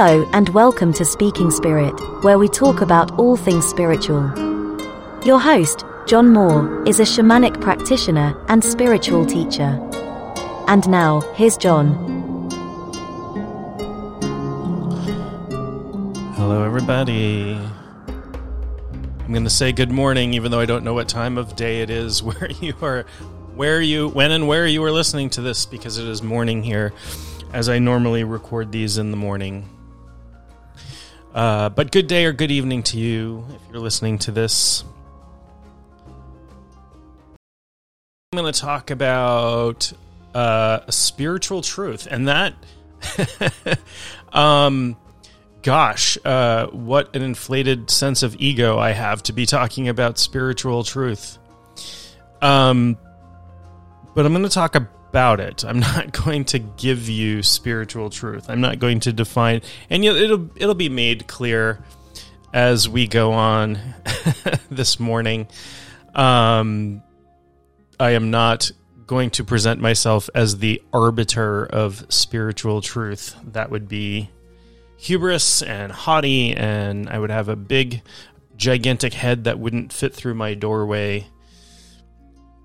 Hello, and welcome to Speaking Spirit, where we talk about all things spiritual. Your host, John Moore, is a shamanic practitioner and spiritual teacher. And now, here's John. Hello, everybody. I'm going to say good morning, even though I don't know what time of day it is, where you are, where you, when and where you are listening to this, because it is morning here as I normally record these in the morning. Uh, but good day or good evening to you if you're listening to this. I'm going to talk about uh, a spiritual truth, and that, um, gosh, uh, what an inflated sense of ego I have to be talking about spiritual truth. Um, but I'm going to talk about about it. I'm not going to give you spiritual truth. I'm not going to define, and it'll it'll be made clear as we go on this morning. Um, I am not going to present myself as the arbiter of spiritual truth. That would be hubris and haughty, and I would have a big, gigantic head that wouldn't fit through my doorway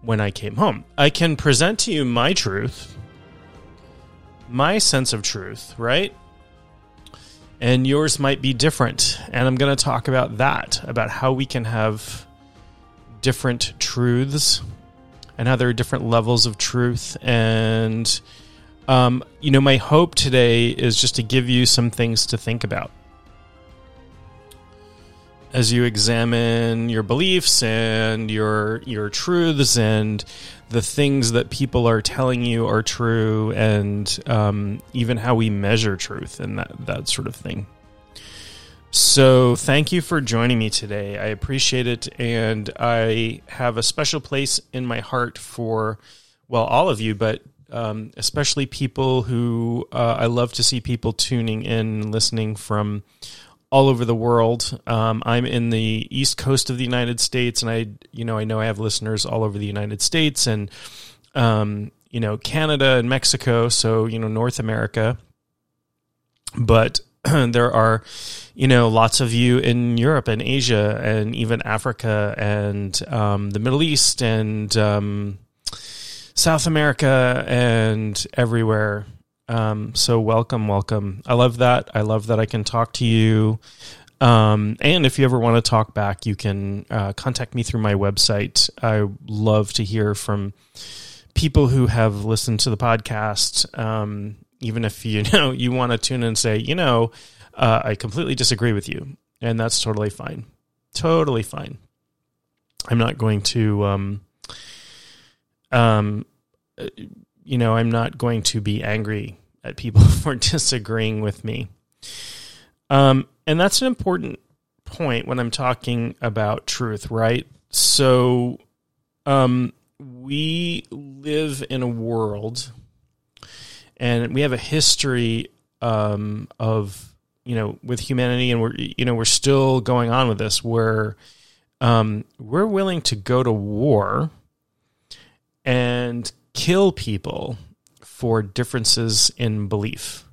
when I came home. I can present to you my truth, my sense of truth, right? And yours might be different. And I'm going to talk about that, about how we can have different truths and how there are different levels of truth. And, um, you know, my hope today is just to give you some things to think about as you examine your beliefs and your your truths and the things that people are telling you are true and um, even how we measure truth and that that sort of thing. So thank you for joining me today. I appreciate it, and I have a special place in my heart for well all of you, but um, especially people who uh, I love to see people tuning in, and listening from all over the world. Um, I'm in the east coast of the United States, and I, you know, I know I have listeners all over the United States and, um, you know, Canada and Mexico. So you know, North America. But there are, you know, lots of you in Europe and Asia and even Africa and um, the Middle East and um, South America and everywhere. Um, so welcome, welcome. I love that. I love that I can talk to you. Um, and if you ever want to talk back, you can uh, contact me through my website. I love to hear from people who have listened to the podcast. Um, even if you know you want to tune in and say, you know, uh, I completely disagree with you, and that's totally fine. Totally fine. I'm not going to um, um, you know, I'm not going to be angry at people for disagreeing with me. Um, and that's an important point when I'm talking about truth, right? So, um, we live in a world and we have a history um, of you know with humanity and we're you know we're still going on with this where um, we're willing to go to war and kill people for differences in belief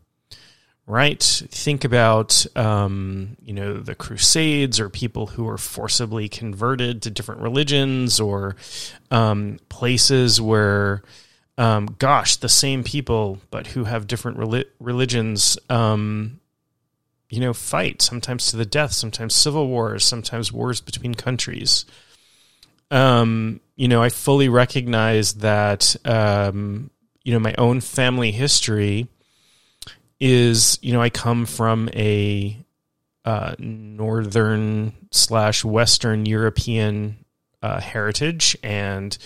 right? Think about um, you know the crusades or people who were forcibly converted to different religions or um, places where um, gosh the same people but who have different religions um, you know fight sometimes to the death sometimes civil wars sometimes wars between countries. Um, you know, I fully recognize that, um, you know, my own family history is, you know, I come from a uh, northern slash Western European uh, heritage, and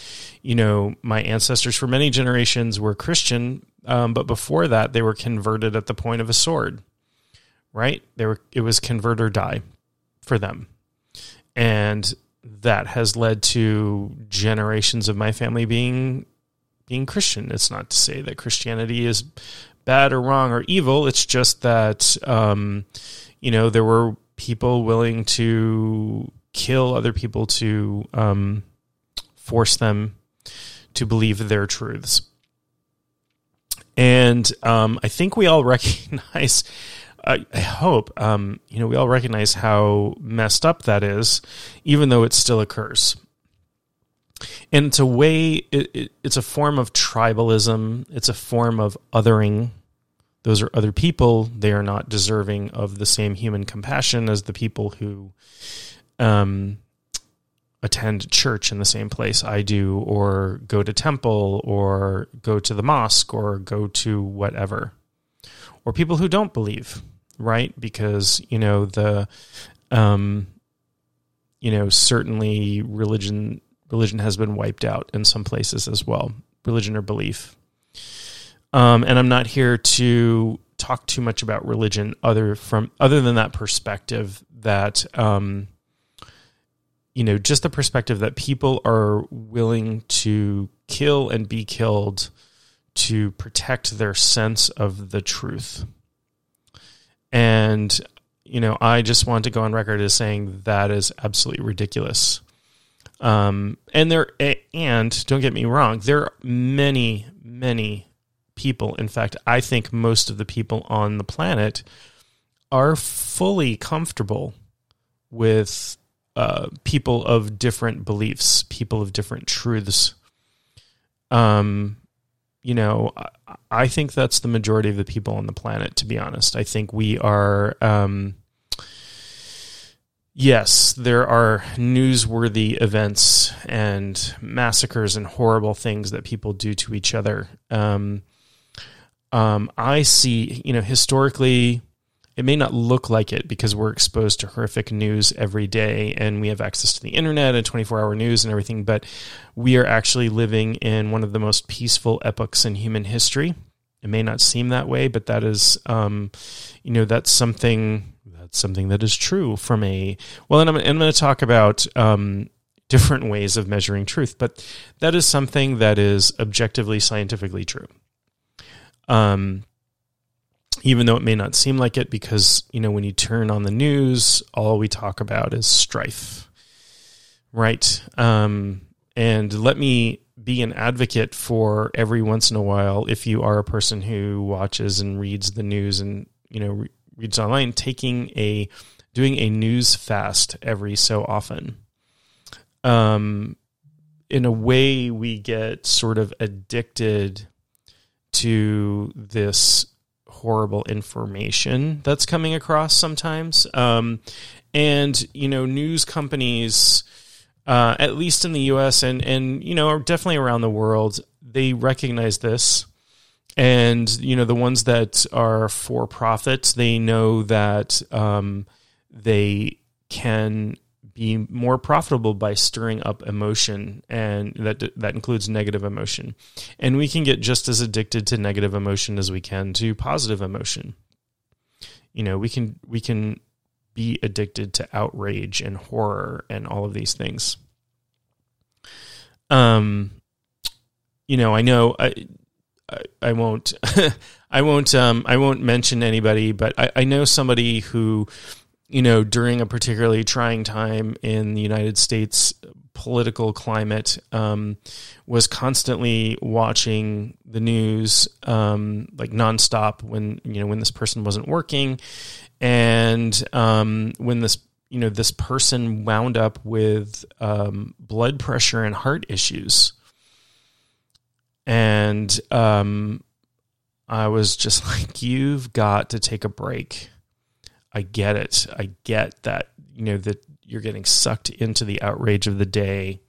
you know, my ancestors for many generations were Christian, um, but before that, they were converted at the point of a sword. Right? They were. It was convert or die for them, and that has led to generations of my family being being Christian. It's not to say that Christianity is bad or wrong or evil. It's just that um, you know there were people willing to kill other people to um, force them to believe their truths. And um, I think we all recognize I, I hope um, you know we all recognize how messed up that is, even though it still occurs. And it's a way. It, it, it's a form of tribalism. It's a form of othering. Those are other people. They are not deserving of the same human compassion as the people who um, attend church in the same place I do, or go to temple, or go to the mosque, or go to whatever or people who don't believe, right? Because you know the, um, you know certainly religion religion has been wiped out in some places as well, religion or belief. Um, and I'm not here to talk too much about religion other from other than that perspective that um, you know just the perspective that people are willing to kill and be killed to protect their sense of the truth. And, you know, I just want to go on record as saying that is absolutely ridiculous. Um, and there, and don't get me wrong, there are many, many people. In fact, I think most of the people on the planet are fully comfortable with uh, people of different beliefs, people of different truths. Um, you know, I think that's the majority of the people on the planet, to be honest. I think we are, um, yes, there are newsworthy events and massacres and horrible things that people do to each other. Um, um, I see, you know, historically, it may not look like it because we're exposed to horrific news every day and we have access to the internet and 24 hour news and everything, but we are actually living in one of the most peaceful epochs in human history. It may not seem that way, but that is, um, you know, that's something that's something that is true from a well. And I'm, I'm going to talk about um, different ways of measuring truth, but that is something that is objectively scientifically true. Um, even though it may not seem like it, because, you know, when you turn on the news, all we talk about is strife, right? Um, and let me be an advocate for every once in a while, if you are a person who watches and reads the news and, you know, re- reads online, taking a, doing a news fast every so often. Um, in a way, we get sort of addicted to this horrible information that's coming across sometimes. Um, and, you know, news companies, uh, at least in the US and, and, you know, definitely around the world, they recognize this. And, you know, the ones that are for profit, they know that um, they can be more profitable by stirring up emotion and that that includes negative emotion. And we can get just as addicted to negative emotion as we can to positive emotion. You know we can we can be addicted to outrage and horror and all of these things. Um you know i know i i, I won't i won't um i won't mention anybody but i i know somebody who you know, during a particularly trying time in the United States political climate, um, was constantly watching the news um, like nonstop when you know when this person wasn't working, and um, when this you know this person wound up with um, blood pressure and heart issues, and um, I was just like, you've got to take a break I get it. I get that, you know, that you're getting sucked into the outrage of the day.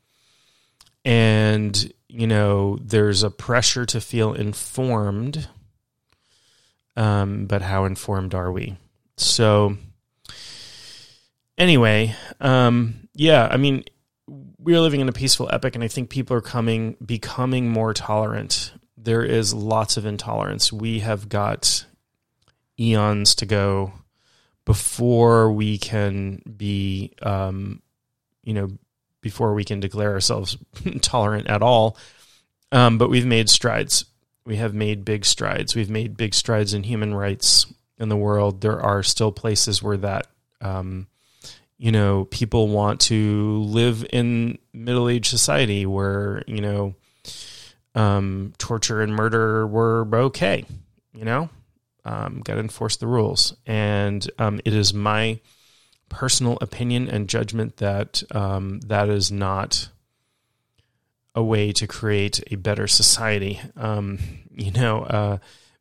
And, you know, there's a pressure to feel informed. Um, but how informed are we? So, anyway, um, yeah, I mean, we're living in a peaceful epoch, and I think people are coming, becoming more tolerant. There is lots of intolerance. We have got eons to go before we can be, um, you know, before we can declare ourselves tolerant at all. Um, but we've made strides. We have made big strides. We've made big strides in human rights in the world. There are still places where that, um, you know, people want to live in middle age society where, you know, um, torture and murder were okay, you know? Um, got to enforce the rules, and um, it is my personal opinion and judgment that um, that is not a way to create a better society. Um, you know, uh,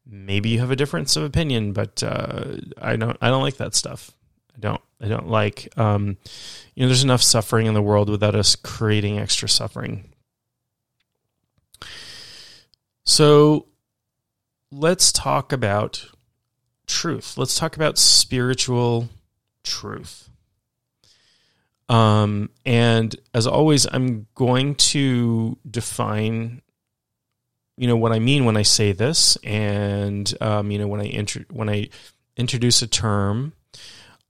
maybe you have a difference of opinion, but uh, I don't. I don't like that stuff. I don't. I don't like. Um, you know, there's enough suffering in the world without us creating extra suffering. So, let's talk about truth. Let's talk about spiritual truth. Um, and as always, I'm going to define, you know, what I mean when I say this, and um, you know, when I intro- when I introduce a term,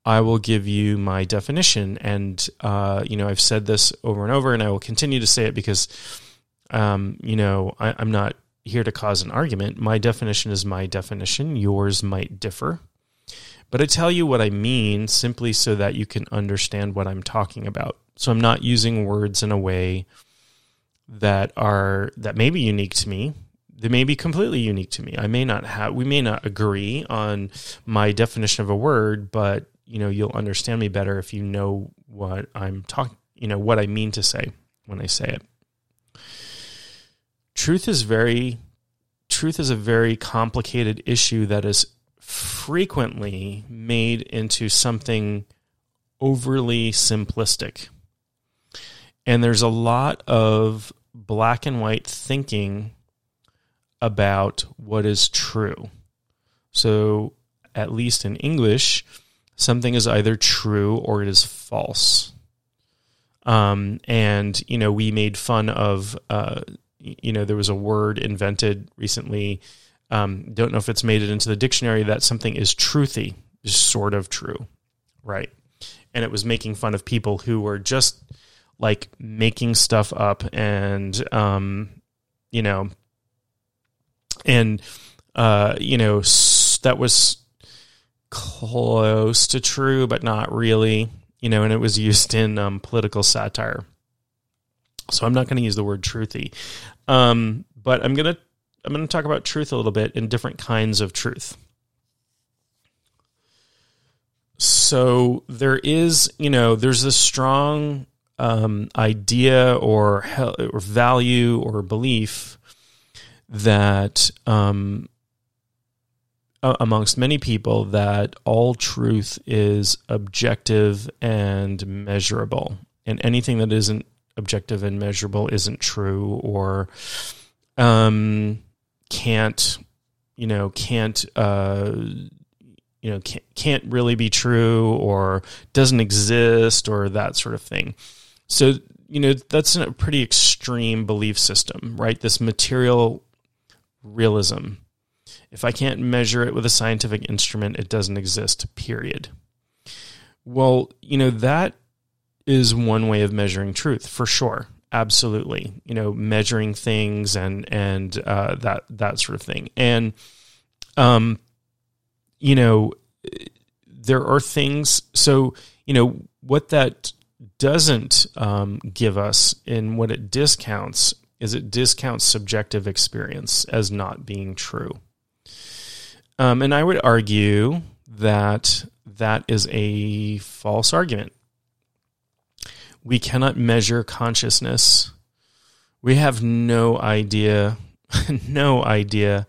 I will give you my definition. And uh, you know, I've said this over and over, and I will continue to say it because, um, you know, I, I'm not here to cause an argument. My definition is my definition. Yours might differ. But I tell you what I mean simply so that you can understand what I'm talking about. So I'm not using words in a way that are that may be unique to me. They may be completely unique to me. I may not have we may not agree on my definition of a word, but you know, you'll understand me better if you know what I'm talking, you know, what I mean to say when I say it. Truth is very truth is a very complicated issue that is frequently made into something overly simplistic. And there's a lot of black and white thinking about what is true. So, at least in English, something is either true or it is false. Um, and, you know, we made fun of, uh, you know, there was a word invented recently um, don't know if it's made it into the dictionary that something is truthy, is sort of true, right? And it was making fun of people who were just like making stuff up and, um, you know, and, uh, you know, that was close to true, but not really, you know, and it was used in um, political satire. So I'm not going to use the word truthy. Um, but I'm to I'm to talk about truth a little bit and different kinds of truth. So there is, you know, there's a strong um, idea or or value or belief that um, amongst many people that all truth is objective and measurable, and anything that isn't objective and measurable isn't true or um, can't you know can't uh, you know can't, can't really be true or doesn't exist or that sort of thing. So you know that's a pretty extreme belief system right? This material realism. If i can't measure it with a scientific instrument it doesn't exist period. Well you know that is one way of measuring truth for sure. Absolutely. You know measuring things and and uh, that that sort of thing. And um you know there are things so you know what that doesn't um, give us and what it discounts is it discounts subjective experience as not being true. Um, and i would argue that that is a false argument we cannot measure consciousness. We have no idea, no idea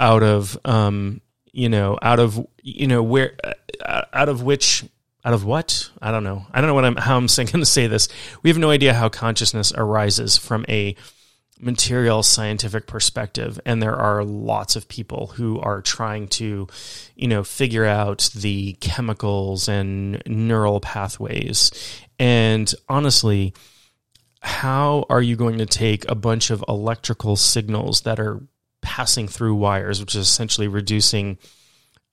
out of, um, you know, out of, you know, where, uh, out of which, out of what? I don't know. I don't know what I'm, how I'm going to say this. We have no idea how consciousness arises from a material scientific perspective and there are lots of people who are trying to you know figure out the chemicals and neural pathways and honestly, how are you going to take a bunch of electrical signals that are passing through wires, which is essentially reducing,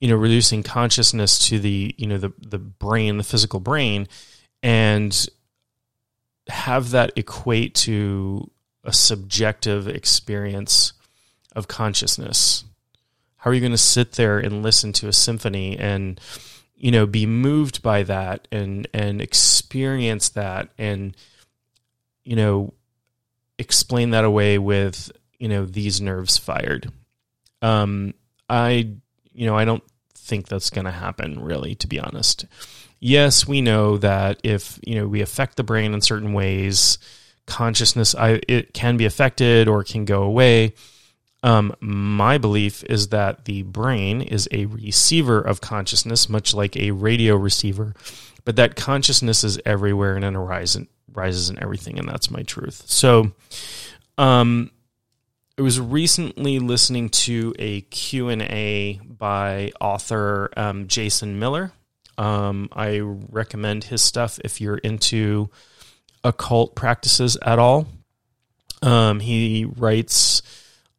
you know, reducing consciousness to the, you know, the the brain, the physical brain, and have that equate to a subjective experience of consciousness? How are you going to sit there and listen to a symphony and you know be moved by that and and experience that and you know explain that away with you know these nerves fired um i you know, I don't think that's going to happen really, to be honest. Yes, we know that if, you know, we affect the brain in certain ways, consciousness, I, it can be affected or can go away. Um, my belief is that the brain is a receiver of consciousness, much like a radio receiver, but that consciousness is everywhere and it arises, rises in everything, and that's my truth. So, um, I was recently listening to a Q&A by author um, Jason Miller. Um, I recommend his stuff if you're into occult practices at all. Um, he writes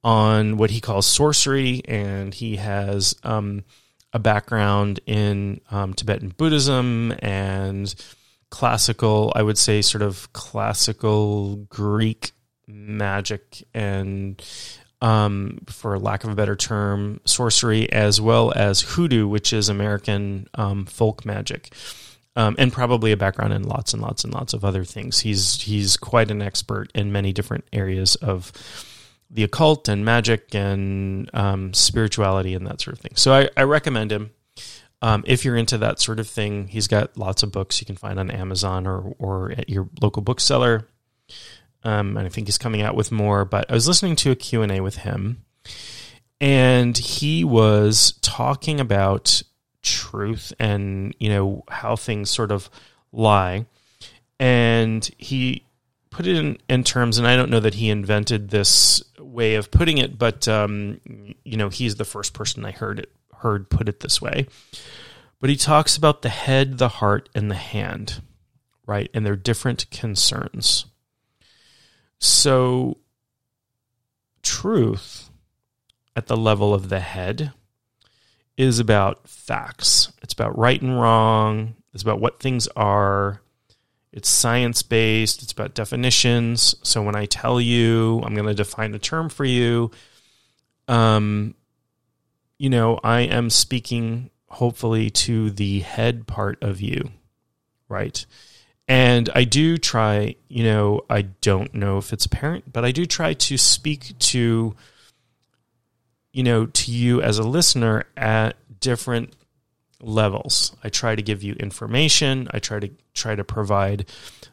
on what he calls sorcery, and he has um, a background in um, Tibetan Buddhism and classical, I would say, sort of classical Greek magic and um, for lack of a better term, sorcery, as well as hoodoo, which is American um, folk magic, um, and probably a background in lots and lots and lots of other things. He's he's quite an expert in many different areas of the occult and magic and um, spirituality and that sort of thing. So I, I recommend him. Um, if you're into that sort of thing, he's got lots of books you can find on Amazon or or at your local bookseller. Um, and I think he's coming out with more. But I was listening to a Q and A with him, and he was talking about truth and you know how things sort of lie, and he put it in, in terms. And I don't know that he invented this way of putting it, but um, you know he's the first person I heard it heard put it this way. But he talks about the head, the heart, and the hand, right? And their different concerns. So, truth at the level of the head is about facts. It's about right and wrong. It's about what things are. It's science based. It's about definitions. So when I tell you, I'm going to define a term for you. Um, you know, I am speaking hopefully to the head part of you, right? And I do try, you know, I don't know if it's apparent, but I do try to speak to, you know, to you as a listener at different levels. I try to give you information. I try to try to provide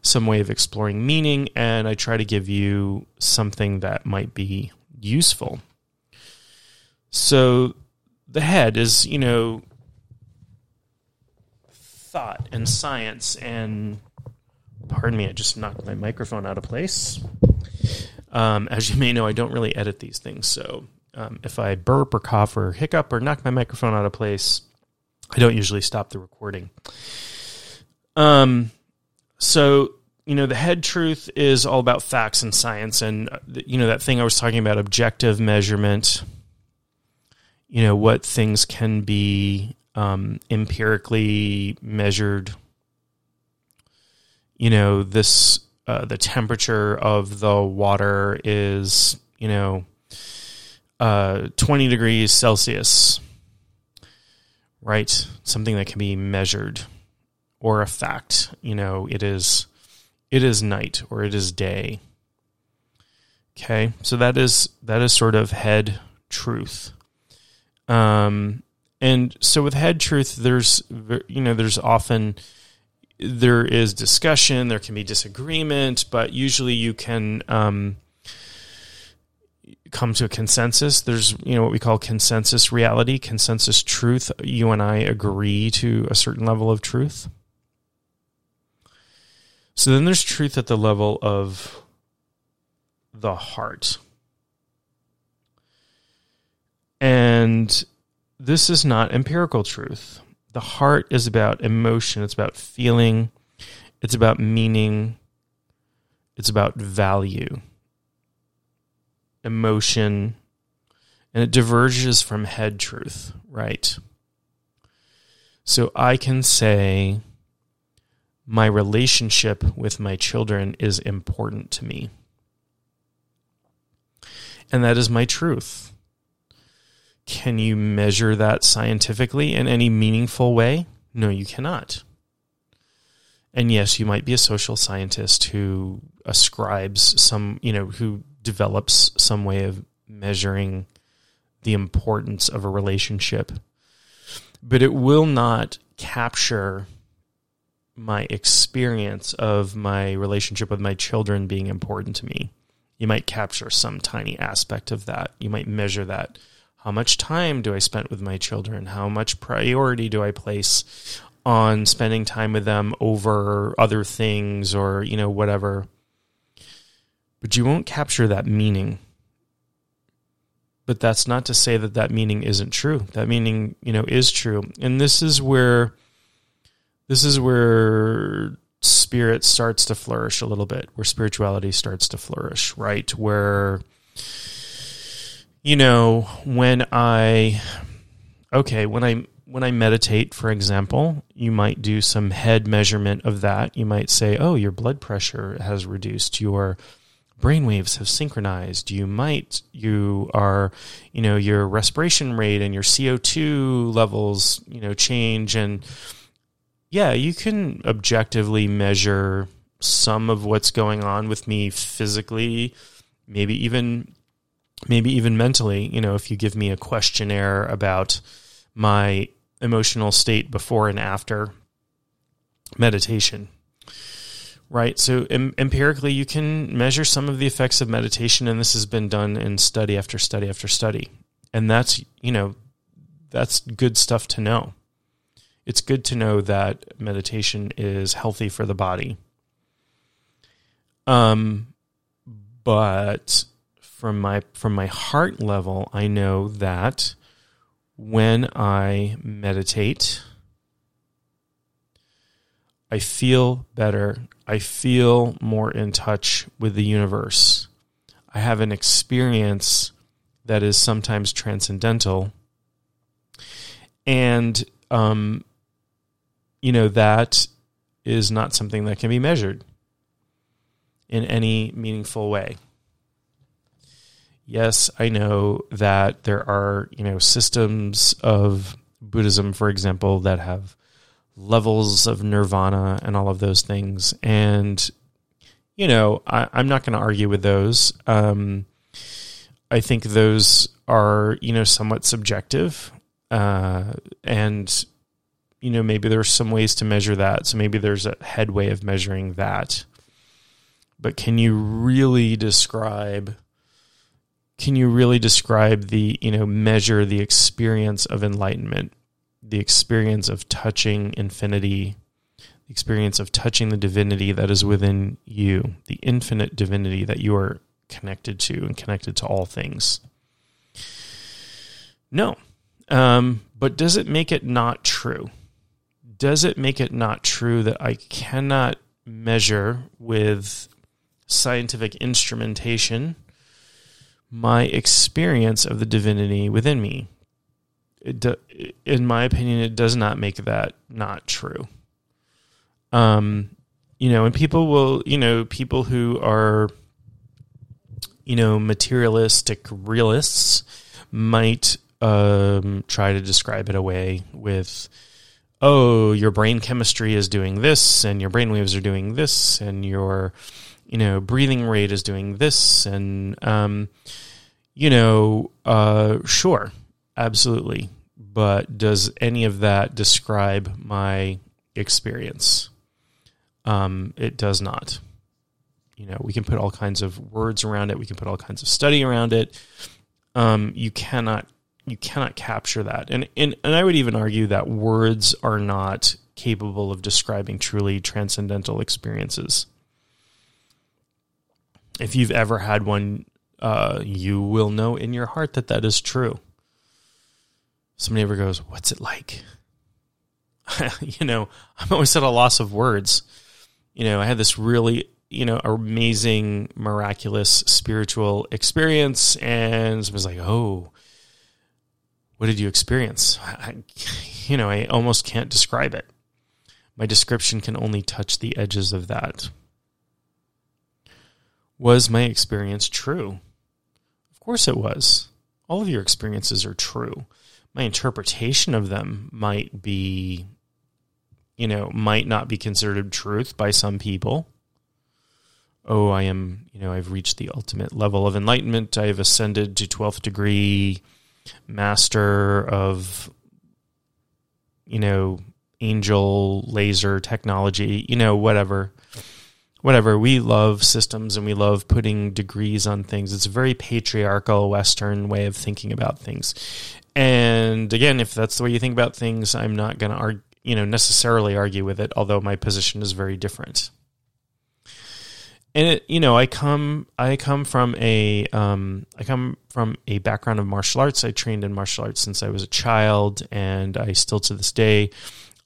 some way of exploring meaning, and I try to give you something that might be useful. So the head is, you know, thought and science and pardon me, I just knocked my microphone out of place. Um, as you may know, I don't really edit these things. So um, if I burp or cough or hiccup or knock my microphone out of place, I don't usually stop the recording. Um, so you know, the head truth is all about facts and science, and uh, you know that thing I was talking about, objective measurement. You know what things can be um, empirically measured you know this uh, the temperature of the water is you know uh, 20 degrees celsius right? Something that can be measured or a fact. You know it is it is night or it is day. Okay? So that is that is sort of head truth. Um and so with head truth there's you know there's often there is discussion, there can be disagreement, but usually you can um, come to a consensus. There's you know what we call consensus reality, consensus truth. You and I agree to a certain level of truth. So then there's truth at the level of the heart. And this is not empirical truth the heart is about emotion, it's about feeling, it's about meaning, it's about value, emotion, and it diverges from head truth, right? So I can say my relationship with my children is important to me. And that is my truth. Can you measure that scientifically in any meaningful way? No, you cannot. And yes, you might be a social scientist who ascribes some, you know, who develops some way of measuring the importance of a relationship but it will not capture my experience of my relationship with my children being important to me. You might capture some tiny aspect of that. You might measure that. How much time do I spend with my children? How much priority do I place on spending time with them over other things or, you know, whatever? But you won't capture that meaning. But that's not to say that that meaning isn't true. That meaning, you know, is true. And this is where this is where spirit starts to flourish a little bit, where spirituality starts to flourish, right? Where, you know, when I, okay, when I, when I meditate, for example, you might do some head measurement of that. You might say, oh, your blood pressure has reduced, your brain waves have synchronized. You might, you are, you know, your respiration rate and your CO2 levels, you know, change and, yeah, you can objectively measure some of what's going on with me physically, maybe even maybe even mentally, you know, if you give me a questionnaire about my emotional state before and after meditation. Right? So em- empirically you can measure some of the effects of meditation and this has been done in study after study after study. And that's, you know, that's good stuff to know it's good to know that meditation is healthy for the body. Um, but from my from my heart level, I know that when I meditate, I feel better. I feel more in touch with the universe. I have an experience that is sometimes transcendental. And um, you know, that is not something that can be measured in any meaningful way. Yes, I know that there are, you know, systems of Buddhism, for example, that have levels of nirvana and all of those things. And, you know, I, am not going to argue with those. Um, I think those are, you know, somewhat subjective. Uh, and you know, maybe there's some ways to measure that. So maybe there's a headway of measuring that. But can you really describe can you really describe the, you know, measure the experience of enlightenment, the experience of touching infinity, the experience of touching the divinity that is within you, the infinite divinity that you are connected to and connected to all things? No. Um, but does it make it not true? does it make it not true that I cannot measure with scientific instrumentation my experience of the divinity within me? Do, in my opinion, it does not make that not true. Um, you know, and people will, you know, people who are, you know, materialistic realists might um, try to describe it away with, oh, your brain chemistry is doing this, and your brain waves are doing this, and your, you know, breathing rate is doing this, and, um, you know, uh, sure, absolutely. But does any of that describe my experience? Um, it does not. You know, we can put all kinds of words around it. We can put all kinds of study around it. Um, you cannot you cannot capture that. And, and and I would even argue that words are not capable of describing truly transcendental experiences. If you've ever had one, uh, you will know in your heart that that is true. Somebody ever goes, "What's it like?" you know, I'm always at a loss of words. You know, I had this really you know amazing, miraculous spiritual experience, and was like, "Oh." What did you experience? I, you know, I almost can't describe it. My description can only touch the edges of that. Was my experience true? Of course it was. All of your experiences are true. My interpretation of them might be, you know, might not be considered truth by some people. Oh, I am, you know, I've reached the ultimate level of enlightenment. I have ascended to 12th degree master of you know, angel laser technology, you know, whatever. Whatever. We love systems and we love putting degrees on things. It's a very patriarchal Western way of thinking about things. And again, if that's the way you think about things, I'm not going to argue, you know, necessarily argue with it, although my position is very different. And it, you know, I come, I come from a, um, I come from a background of martial arts. I trained in martial arts since I was a child, and I still to this day,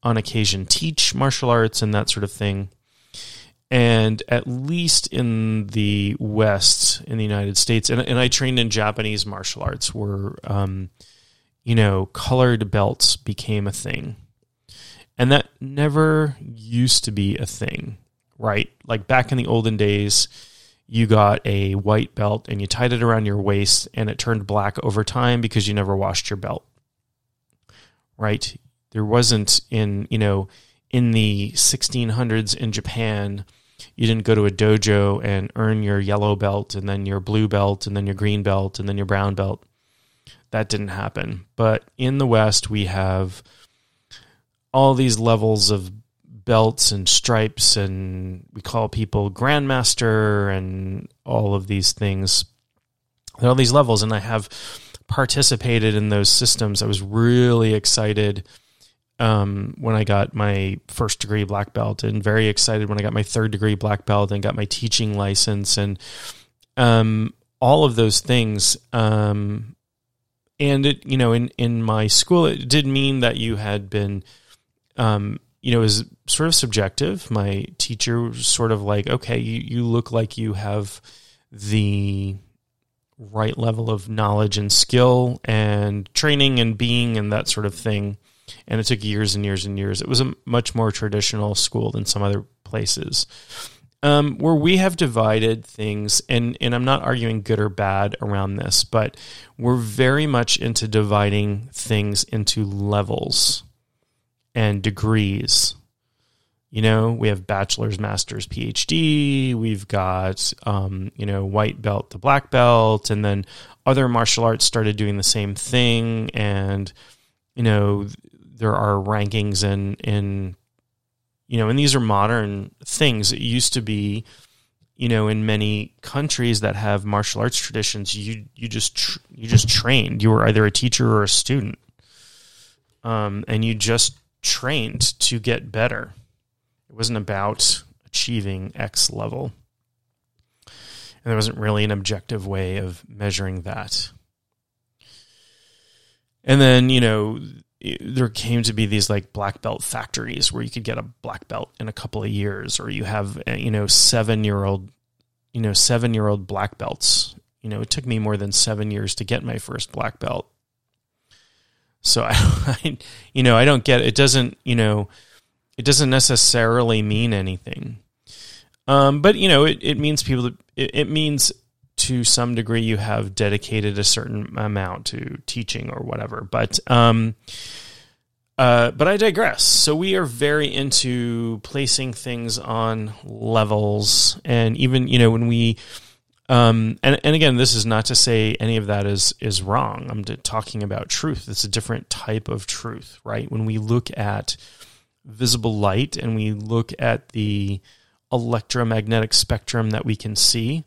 on occasion, teach martial arts and that sort of thing. And at least in the West, in the United States, and, and I trained in Japanese martial arts, where um, you know, colored belts became a thing. And that never used to be a thing, right? Like back in the olden days, you got a white belt and you tied it around your waist and it turned black over time because you never washed your belt. Right? There wasn't in, you know, in the 1600s in Japan, you didn't go to a dojo and earn your yellow belt and then your blue belt and then your green belt and then your brown belt. That didn't happen. But in the West, we have all these levels of belts and stripes, and we call people grandmaster and all of these things. There are all these levels, and I have participated in those systems. I was really excited um, when I got my first degree black belt, and very excited when I got my third degree black belt and got my teaching license, and um, all of those things. Um, and it you know in in my school it did mean that you had been um you know was sort of subjective my teacher was sort of like okay you you look like you have the right level of knowledge and skill and training and being and that sort of thing and it took years and years and years it was a much more traditional school than some other places um, where we have divided things, and, and I'm not arguing good or bad around this, but we're very much into dividing things into levels and degrees. You know, we have bachelor's, master's, PhD. We've got, um, you know, white belt to black belt. And then other martial arts started doing the same thing. And, you know, there are rankings in, in you know, and these are modern things. It used to be, you know, in many countries that have martial arts traditions, you you just tr- you just trained. You were either a teacher or a student, um, and you just trained to get better. It wasn't about achieving X level, and there wasn't really an objective way of measuring that. And then, you know, there came to be these like black belt factories where you could get a black belt in a couple of years or you have uh, you know 7 year old you know 7 year old black belts. You know it took me more than 7 years to get my first black belt. So I, I you know I don't get it doesn't you know it doesn't necessarily mean anything. Um, but you know it, it means people it, it means to some degree you have dedicated a certain amount to teaching or whatever. But um, uh, but I digress. So we are very into placing things on levels, and even you know when we. Um, and, and again, this is not to say any of that is is wrong. I'm talking about truth. It's a different type of truth, right? When we look at visible light and we look at the electromagnetic spectrum that we can see,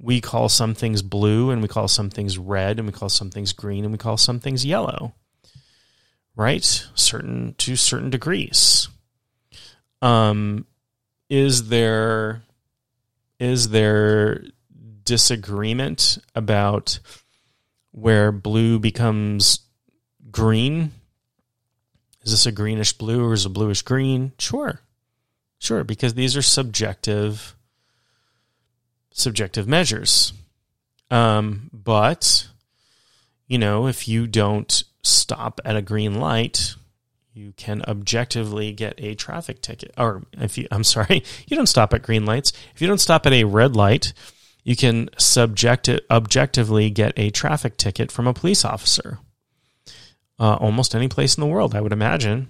we call some things blue and we call some things red and we call some things green and we call some things yellow right? Certain to certain degrees. Um is there is there disagreement about where blue becomes green? Is this a greenish blue or is it a bluish green? Sure. Sure because these are subjective subjective measures. Um, but, you know, if you don't stop at a green light, you can objectively get a traffic ticket. Or if you, I'm sorry, you don't stop at green lights. If you don't stop at a red light, you can subject objectively get a traffic ticket from a police officer. Uh, almost any place in the world, I would imagine.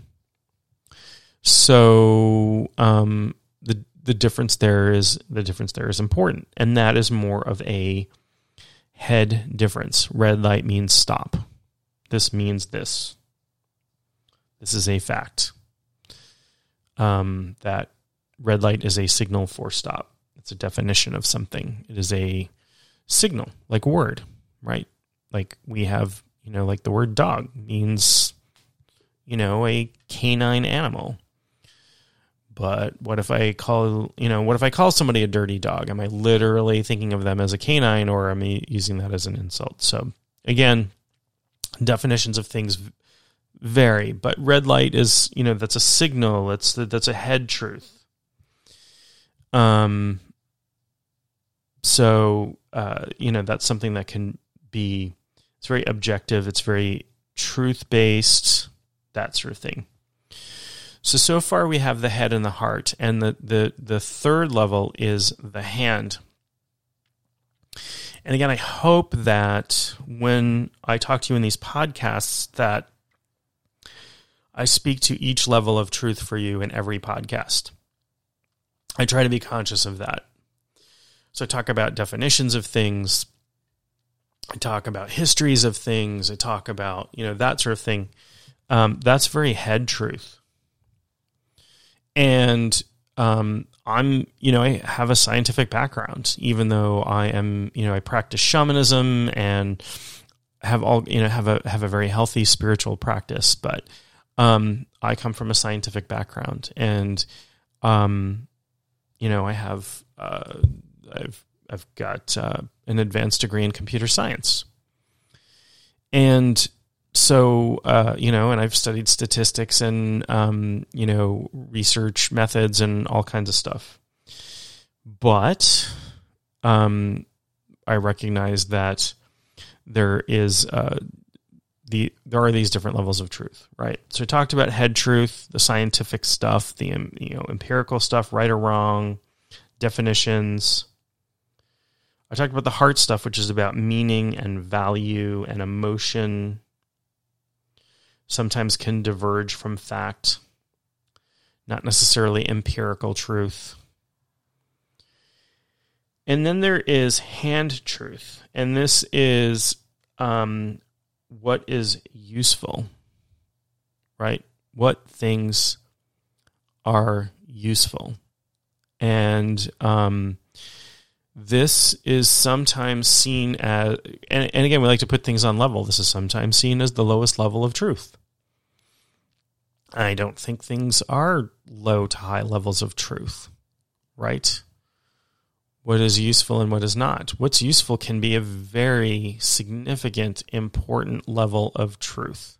So, um, the difference there is the difference there is important, and that is more of a head difference. Red light means stop. This means this. This is a fact. Um, that red light is a signal for stop. It's a definition of something. It is a signal, like word, right? Like we have, you know, like the word dog means, you know, a canine animal. But what if I call, you know, what if I call somebody a dirty dog? Am I literally thinking of them as a canine or am I using that as an insult? So again, definitions of things vary, but red light is, you know, that's a signal. That's that's a head truth. Um. So, uh, you know, that's something that can be. It's very objective. It's very truth based. That sort of thing. So so far we have the head and the heart, and the the the third level is the hand. And again, I hope that when I talk to you in these podcasts, that I speak to each level of truth for you in every podcast. I try to be conscious of that. So I talk about definitions of things. I talk about histories of things. I talk about, you know, that sort of thing. Um, that's very head truth. And um, I'm, you know, I have a scientific background, even though I am, you know, I practice shamanism and have all, you know, have a have a very healthy spiritual practice. But um, I come from a scientific background, and um, you know, I have, uh, I've, I've got uh, an advanced degree in computer science, and so uh, you know, and I've studied statistics and um, you know research methods and all kinds of stuff. But um, I recognize that there is uh, the there are these different levels of truth, right? So I talked about head truth, the scientific stuff, the you know empirical stuff, right or wrong, definitions. I talked about the heart stuff, which is about meaning and value and emotion sometimes can diverge from fact, not necessarily empirical truth. And then there is hand truth, and this is um, what is useful, right? What things are useful. And um, this is sometimes seen as, and, and again, we like to put things on level. This is sometimes seen as the lowest level of truth. I don't think things are low to high levels of truth, right? What is useful and what is not. What's useful can be a very significant, important level of truth.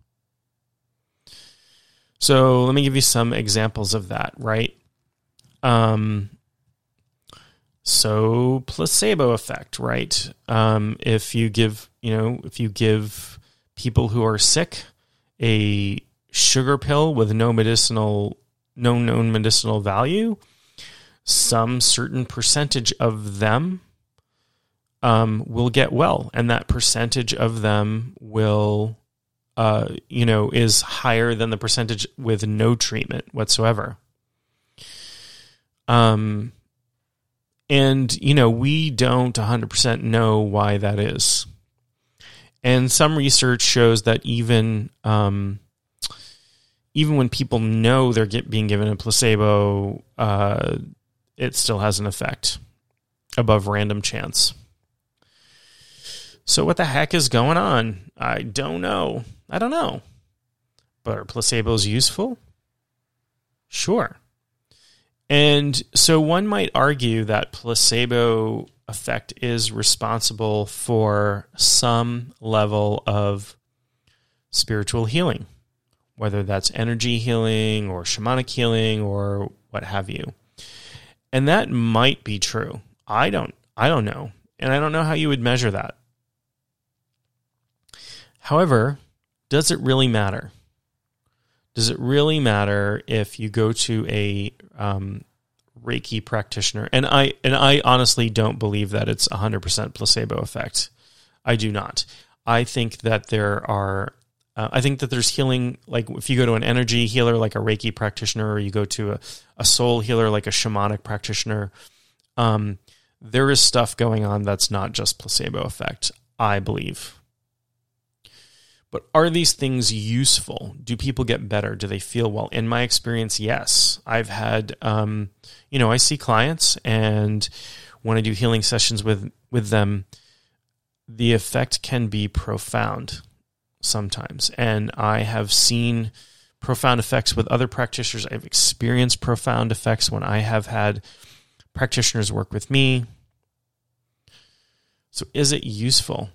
So let me give you some examples of that, right? Um, so placebo effect, right? Um, if you give, you know, if you give people who are sick a sugar pill with no medicinal, no known medicinal value, some certain percentage of them um, will get well, and that percentage of them will, uh, you know, is higher than the percentage with no treatment whatsoever. Um, and you know, we don't 100% know why that is. And some research shows that even um, even when people know they're get, being given a placebo, uh, it still has an effect above random chance. So, what the heck is going on? I don't know. I don't know. But are placebos useful? Sure. And so one might argue that placebo effect is responsible for some level of spiritual healing whether that's energy healing or shamanic healing or what have you. And that might be true. I don't I don't know. And I don't know how you would measure that. However, does it really matter? Does it really matter if you go to a um, Reiki practitioner? And I and I honestly don't believe that it's 100% placebo effect. I do not. I think that there are uh, I think that there's healing, like if you go to an energy healer like a Reiki practitioner, or you go to a, a soul healer like a shamanic practitioner, um, there is stuff going on that's not just placebo effect, I believe. But are these things useful? Do people get better? Do they feel well? In my experience, yes. I've had, um, you know, I see clients, and when I do healing sessions with with them, the effect can be profound sometimes, and I have seen profound effects with other practitioners. I've experienced profound effects when I have had practitioners work with me. So, is it useful?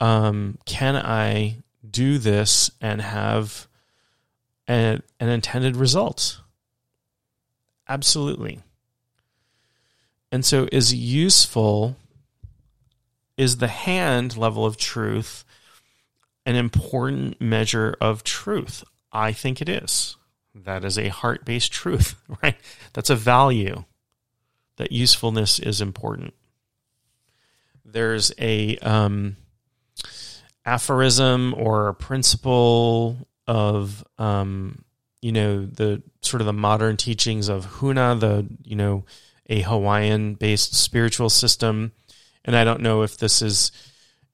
Um, can I do this and have a, an intended result? Absolutely. And so, is useful, is the hand level of truth an important measure of truth? I think it is. That is a heart based truth, right? That's a value. That usefulness is important. There's a um, aphorism or principle of um, you know the sort of the modern teachings of Huna, the you know a Hawaiian based spiritual system, and I don't know if this is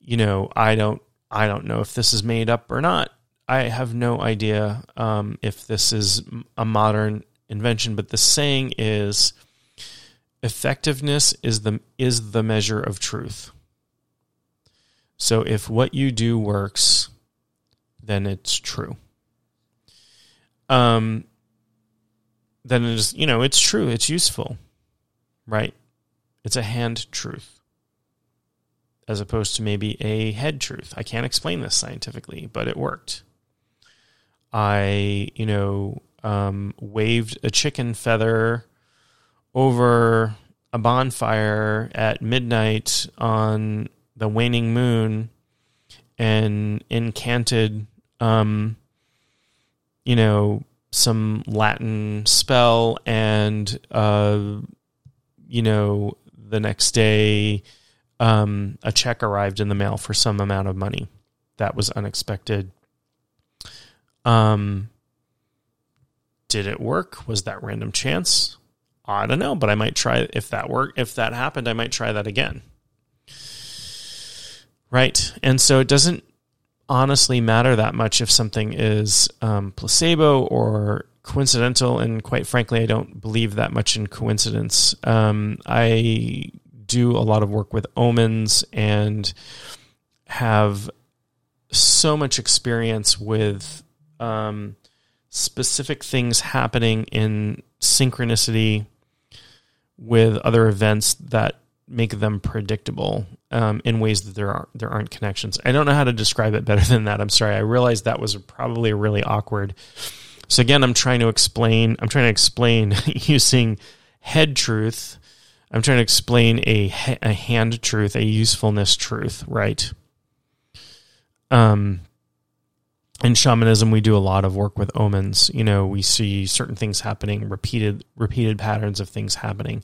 you know I don't I don't know if this is made up or not. I have no idea um, if this is a modern invention, but the saying is effectiveness is the is the measure of truth. So if what you do works, then it's true. Um, then it is, you know, it's true, it's useful, right? It's a hand truth as opposed to maybe a head truth. I can't explain this scientifically, but it worked. I, you know, um, waved a chicken feather over a bonfire at midnight on the waning moon and incanted um you know some latin spell and uh you know the next day um a check arrived in the mail for some amount of money that was unexpected um did it work was that random chance i don't know but i might try if that worked if that happened i might try that again Right. And so it doesn't honestly matter that much if something is um, placebo or coincidental. And quite frankly, I don't believe that much in coincidence. Um, I do a lot of work with omens and have so much experience with um, specific things happening in synchronicity with other events that make them predictable um, in ways that there aren't there aren't connections. I don't know how to describe it better than that. I'm sorry. I realized that was probably really awkward. So again, I'm trying to explain. I'm trying to explain using head truth. I'm trying to explain a a hand truth, a usefulness truth, right? Um, in shamanism, we do a lot of work with omens. You know, we see certain things happening, repeated repeated patterns of things happening.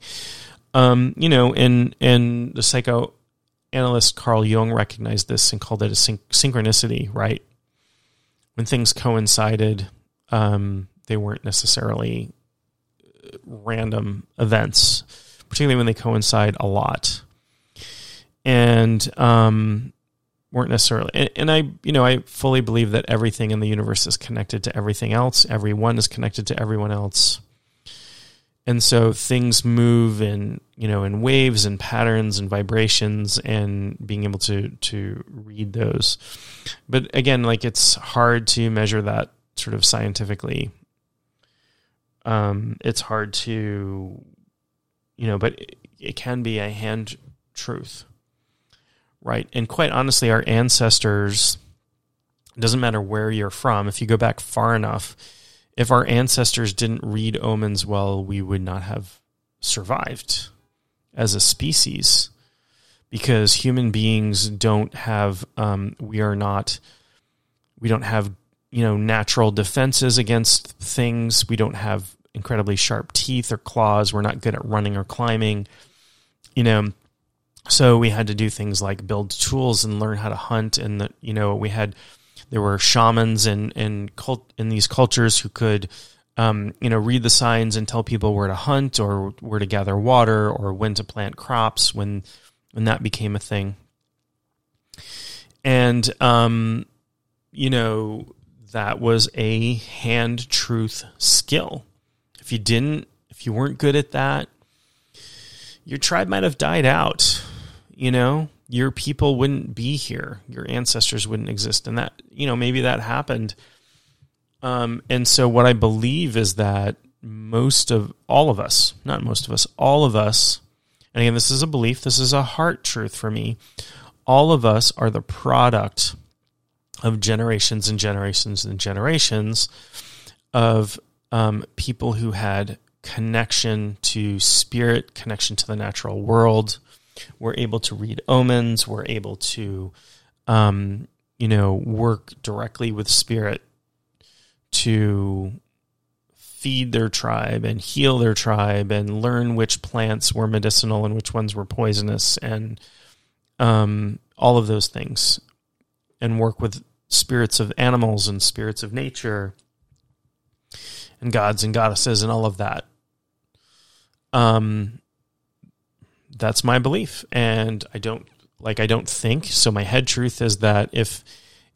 Um, you know, and and the psychoanalyst Carl Jung recognized this and called it a syn- synchronicity. Right, when things coincided, um, they weren't necessarily random events, particularly when they coincide a lot, and um, weren't necessarily. And, and I, you know, I fully believe that everything in the universe is connected to everything else. Everyone is connected to everyone else and so things move in you know in waves and patterns and vibrations and being able to to read those but again like it's hard to measure that sort of scientifically um it's hard to you know but it, it can be a hand truth right and quite honestly our ancestors doesn't matter where you're from if you go back far enough if our ancestors didn't read omens well, we would not have survived as a species because human beings don't have, um, we are not, we don't have, you know, natural defenses against things. We don't have incredibly sharp teeth or claws. We're not good at running or climbing, you know. So we had to do things like build tools and learn how to hunt. And, the, you know, we had, there were shamans and and cult in these cultures who could um, you know read the signs and tell people where to hunt or where to gather water or when to plant crops when when that became a thing and um, you know, that was a hand truth skill. If you didn't, if you weren't good at that, your tribe might have died out. You know, your people wouldn't be here. Your ancestors wouldn't exist. And that, you know, maybe that happened. Um, and so what I believe is that most of all of us, not most of us, all of us, and again, this is a belief, this is a heart truth for me. All of us are the product of generations and generations and generations of um, people who had connection to spirit, connection to the natural world. We're able to read omens. We're able to, um, you know, work directly with spirit to feed their tribe and heal their tribe and learn which plants were medicinal and which ones were poisonous and um, all of those things and work with spirits of animals and spirits of nature and gods and goddesses and all of that. Um, that's my belief, and I don't like. I don't think so. My head truth is that if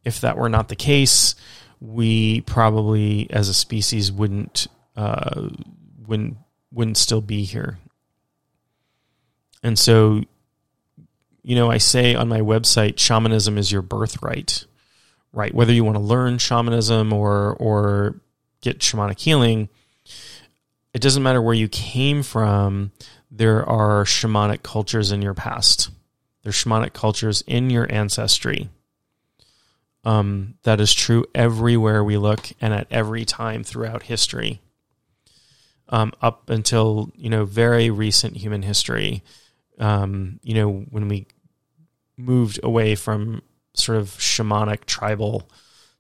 if that were not the case, we probably as a species wouldn't uh, wouldn't wouldn't still be here. And so, you know, I say on my website, shamanism is your birthright, right? Whether you want to learn shamanism or or get shamanic healing, it doesn't matter where you came from. There are shamanic cultures in your past. There's shamanic cultures in your ancestry. Um, that is true everywhere we look and at every time throughout history um, up until you know very recent human history. Um, you know when we moved away from sort of shamanic tribal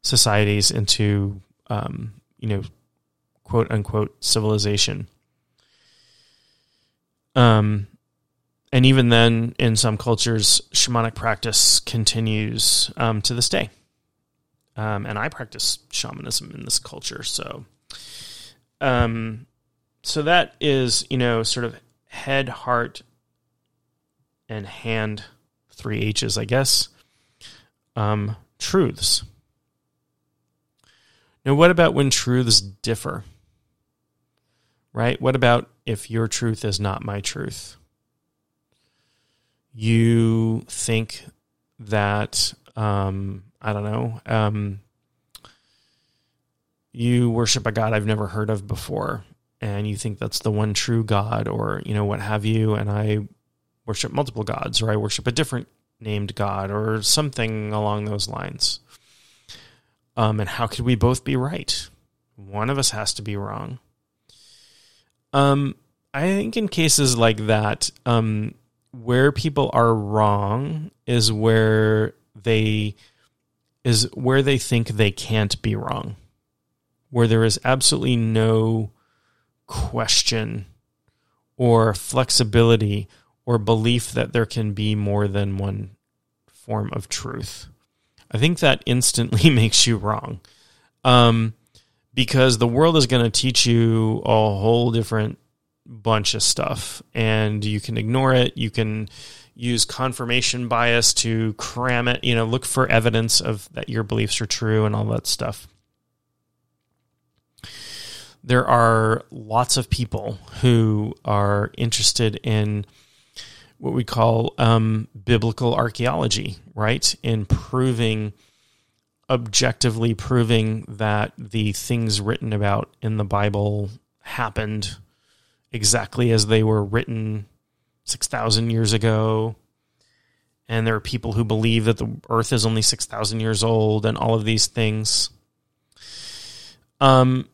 societies into um, you know quote unquote civilization. Um, and even then, in some cultures, shamanic practice continues um, to this day. Um, and I practice shamanism in this culture, so um, so that is, you know, sort of head, heart, and hand, three H's, I guess, um, truths. Now, what about when truths differ? Right? What about if your truth is not my truth? You think that, um, I don't know, um, you worship a God I've never heard of before and you think that's the one true God or, you know, what have you, and I worship multiple gods or I worship a different named God or something along those lines. Um, and how could we both be right? One of us has to be wrong. Um, I think in cases like that, um, where people are wrong is where they is where they think they can't be wrong, where there is absolutely no question or flexibility or belief that there can be more than one form of truth. I think that instantly makes you wrong. Um, because the world is going to teach you a whole different bunch of stuff and you can ignore it. You can use confirmation bias to cram it, you know, look for evidence of that your beliefs are true and all that stuff there are lots of people who are interested in what we call um, biblical archaeology, right? In proving, objectively proving that the things written about in the Bible happened exactly as they were written 6,000 years ago. And there are people who believe that the earth is only 6,000 years old and all of these things. Um,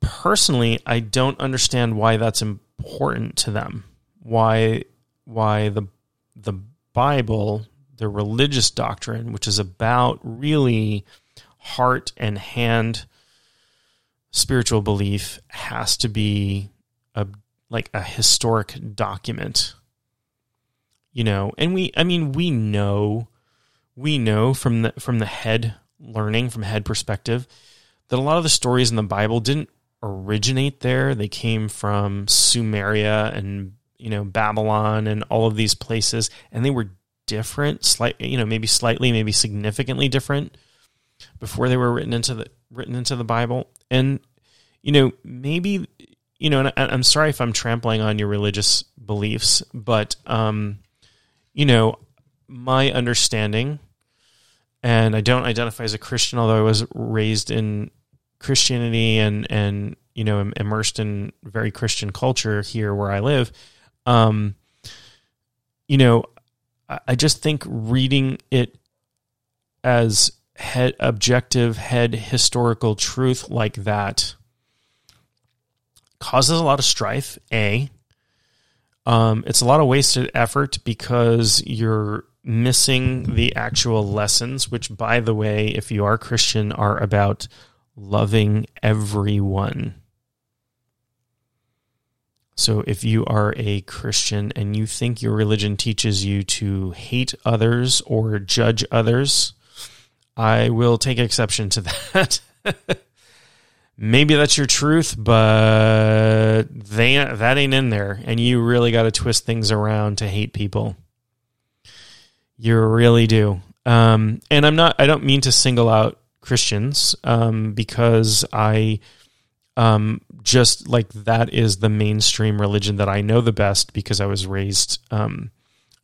personally, I don't understand why that's important to them. Why why the the Bible, the religious doctrine, which is about really heart and hand spiritual belief, has to be a like a historic document. You know, and we I mean we know we know from the from the head learning from head perspective that a lot of the stories in the Bible didn't originate there. They came from Sumeria and you know Babylon and all of these places, and they were different, slight you know maybe slightly, maybe significantly different before they were written into the written into the Bible. And you know, maybe you know, and I, I'm sorry if I'm trampling on your religious beliefs, but um, you know, my understanding, and I don't identify as a Christian, although I was raised in Christianity and and you know immersed in very Christian culture here where I live. Um, you know, I just think reading it as head objective head historical truth like that causes a lot of strife. A, um, it's a lot of wasted effort because you're missing the actual lessons, which, by the way, if you are Christian, are about loving everyone. So, if you are a Christian and you think your religion teaches you to hate others or judge others, I will take exception to that. Maybe that's your truth, but they that ain't in there, and you really got to twist things around to hate people. You really do. Um, and I'm not. I don't mean to single out Christians um, because I um, just like that is the mainstream religion that I know the best because I was raised. Um,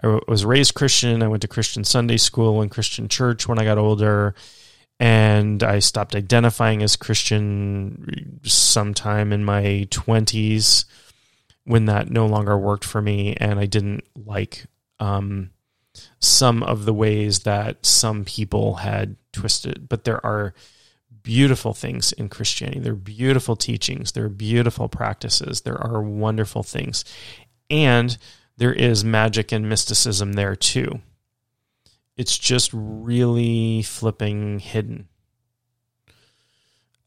I was raised Christian. I went to Christian Sunday school and Christian church when I got older and I stopped identifying as Christian sometime in my 20s when that no longer worked for me and I didn't like um, some of the ways that some people had twisted. But there are beautiful things in Christianity. There are beautiful teachings. There are beautiful practices. There are wonderful things. And there is magic and mysticism there too it's just really flipping hidden.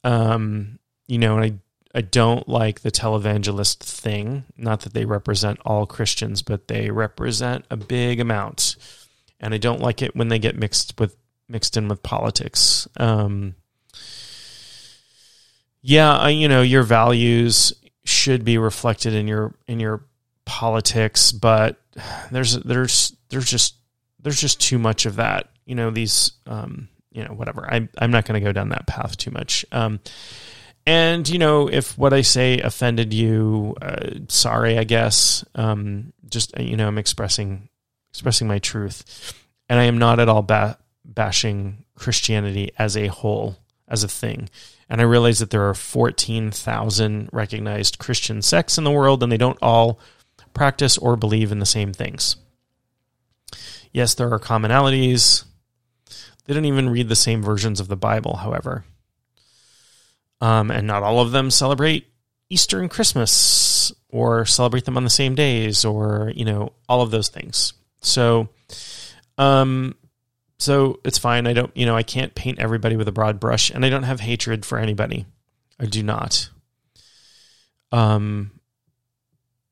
Um, you know, I I don't like the televangelist thing. Not that they represent all Christians, but they represent a big amount. And I don't like it when they get mixed with mixed in with politics. Um, yeah, I, you know, your values should be reflected in your in your politics, but there's there's there's just there's just too much of that. You know, these, um, you know, whatever. I'm I'm not going to go down that path too much. Um, and you know, if what I say offended you, uh, sorry, I guess. Um, just you know, I'm expressing expressing my truth, and I am not at all ba- bashing Christianity as a whole, as a thing. And I realize that there are 14,000 recognized Christian sects in the world, and they don't all practice or believe in the same things. Yes, there are commonalities. They don't even read the same versions of the Bible, however. Um, and not all of them celebrate Easter and Christmas or celebrate them on the same days or, you know, all of those things. So, um, so it's fine. I don't, you know, I can't paint everybody with a broad brush and I don't have hatred for anybody. I do not. Um,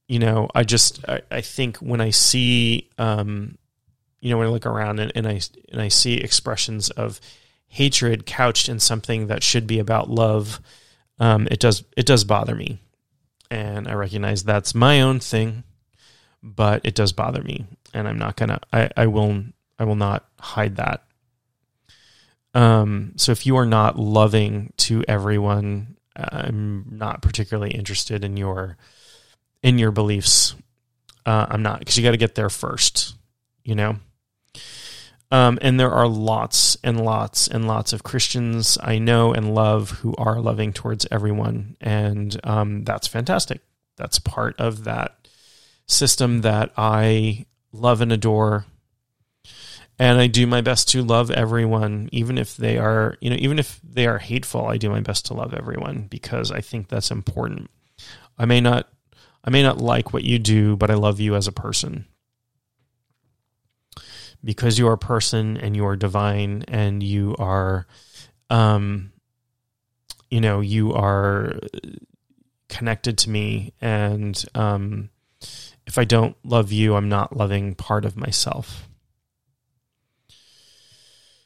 you know, I just, I, I think when I see, um, you know when I look around and, and I and I see expressions of hatred couched in something that should be about love, um, it does it does bother me, and I recognize that's my own thing, but it does bother me, and I'm not gonna I, I will I will not hide that. Um, so if you are not loving to everyone, I'm not particularly interested in your in your beliefs. Uh, I'm not because you got to get there first, you know. Um, and there are lots and lots and lots of Christians I know and love who are loving towards everyone. And um, that's fantastic. That's part of that system that I love and adore. And I do my best to love everyone, even if they are, you know, even if they are hateful, I do my best to love everyone because I think that's important. I may not I may not like what you do, but I love you as a person because you are a person and you are divine and you are um you know you are connected to me and um if i don't love you i'm not loving part of myself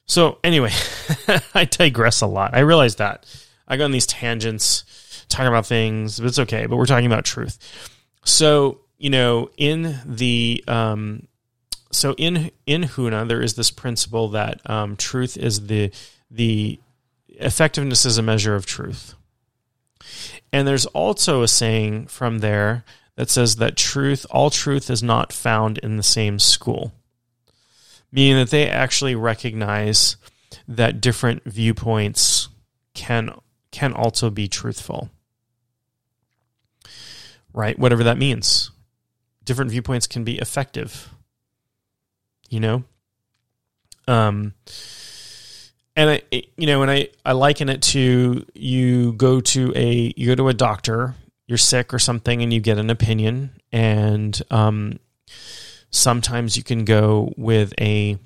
so anyway i digress a lot. I realize that. I go on these tangents talking about things but it's okay but we're talking about truth. So you know in the um so in in Huna, there is this principle that um, truth is the the effectiveness is a measure of truth. And there's also a saying from there that says that truth, all truth is not found in the same school, meaning that they actually recognize that different viewpoints can can also be truthful. Right? Whatever that means. Different viewpoints can be effective. You know? Um and I you know, and I I liken it to you go to a you go to a doctor you're sick or something and you get an opinion and um, sometimes you can go with a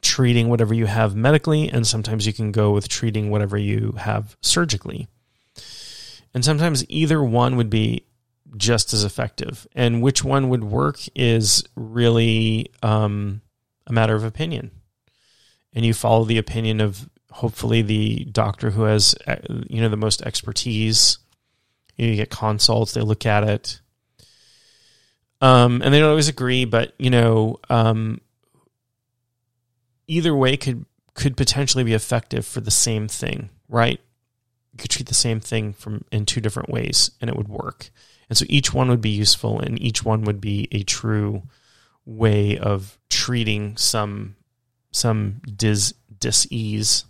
treating whatever you have medically and sometimes you can go with treating whatever you have surgically. And sometimes either one would be just as effective. And which one would work is really um, a matter of opinion. And you follow the opinion of hopefully the doctor who has uh, you know the most expertise. You get consults, they look at it. Um, and they don't always agree, but you know, um, either way could could potentially be effective for the same thing, right? You could treat the same thing from in two different ways, and it would work. And so each one would be useful, and each one would be a true way of treating some some dis dis-ease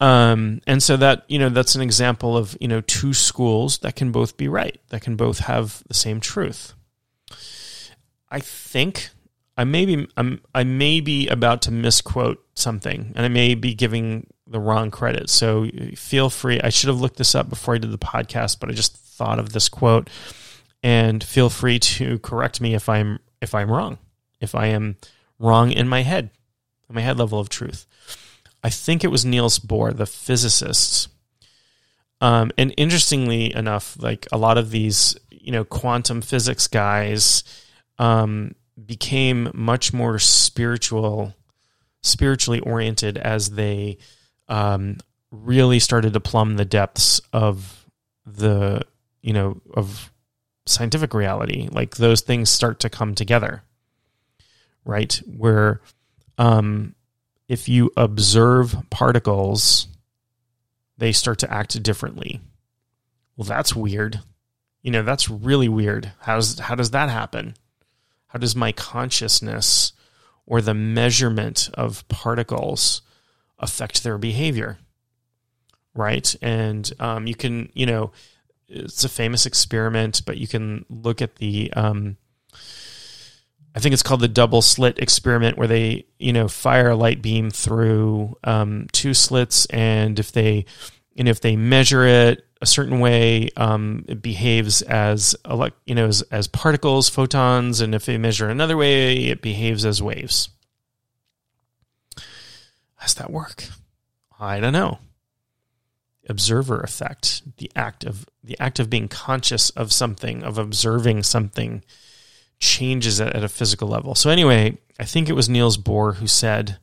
um, and so that, you know, that's an example of, you know, two schools that can both be right, that can both have the same truth. I think I may be I'm, I may be about to misquote something and I may be giving the wrong credit. So feel free. I should have looked this up before I did the podcast, but I just thought of this quote and feel free to correct me if I'm if I'm wrong. If I am wrong in my head, my head level of truth. I think it was Niels Bohr, the physicist. Um, and interestingly enough, like a lot of these, you know, quantum physics guys um, became much more spiritual, spiritually oriented as they um, really started to plumb the depths of the, you know, of scientific reality. Like those things start to come together, right? Where um, if you observe particles, they start to act differently. Well, that's weird. You know, that's really weird. How's how does that happen? How does my consciousness or the measurement of particles affect their behavior? Right, and um, you can, you know, it's a famous experiment, but you can look at the um, I think it's called the double slit experiment, where they you know fire a light beam through um, two slits, and if they and if they measure it a certain way, um, it behaves as you know as, as particles, photons, and if they measure another way, it behaves as waves. How does that work? I don't know. Observer effect, the act of the act of being conscious of something, of observing something changes it at a physical level. So, anyway, I think it was Niels Bohr who said,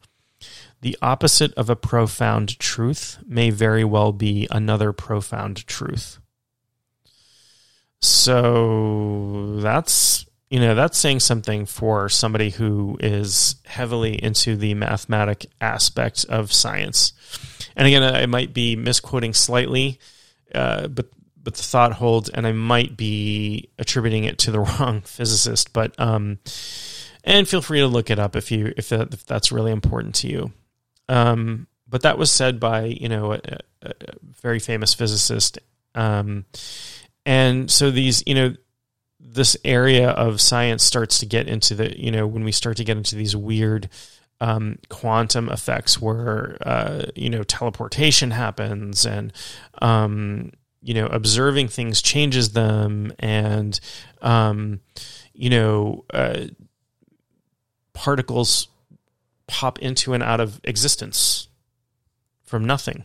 the opposite of a profound truth may very well be another profound truth. So that's you know that's saying something for somebody who is heavily into the mathematic aspect of science. And again, I might be misquoting slightly, uh, but but the thought holds, and I might be attributing it to the wrong physicist. But um, and feel free to look it up if you if, that, if that's really important to you. Um, but that was said by you know a, a very famous physicist, um, and so these you know this area of science starts to get into the you know when we start to get into these weird um, quantum effects where uh, you know teleportation happens and um, you know observing things changes them and um, you know uh, particles pop into and out of existence from nothing.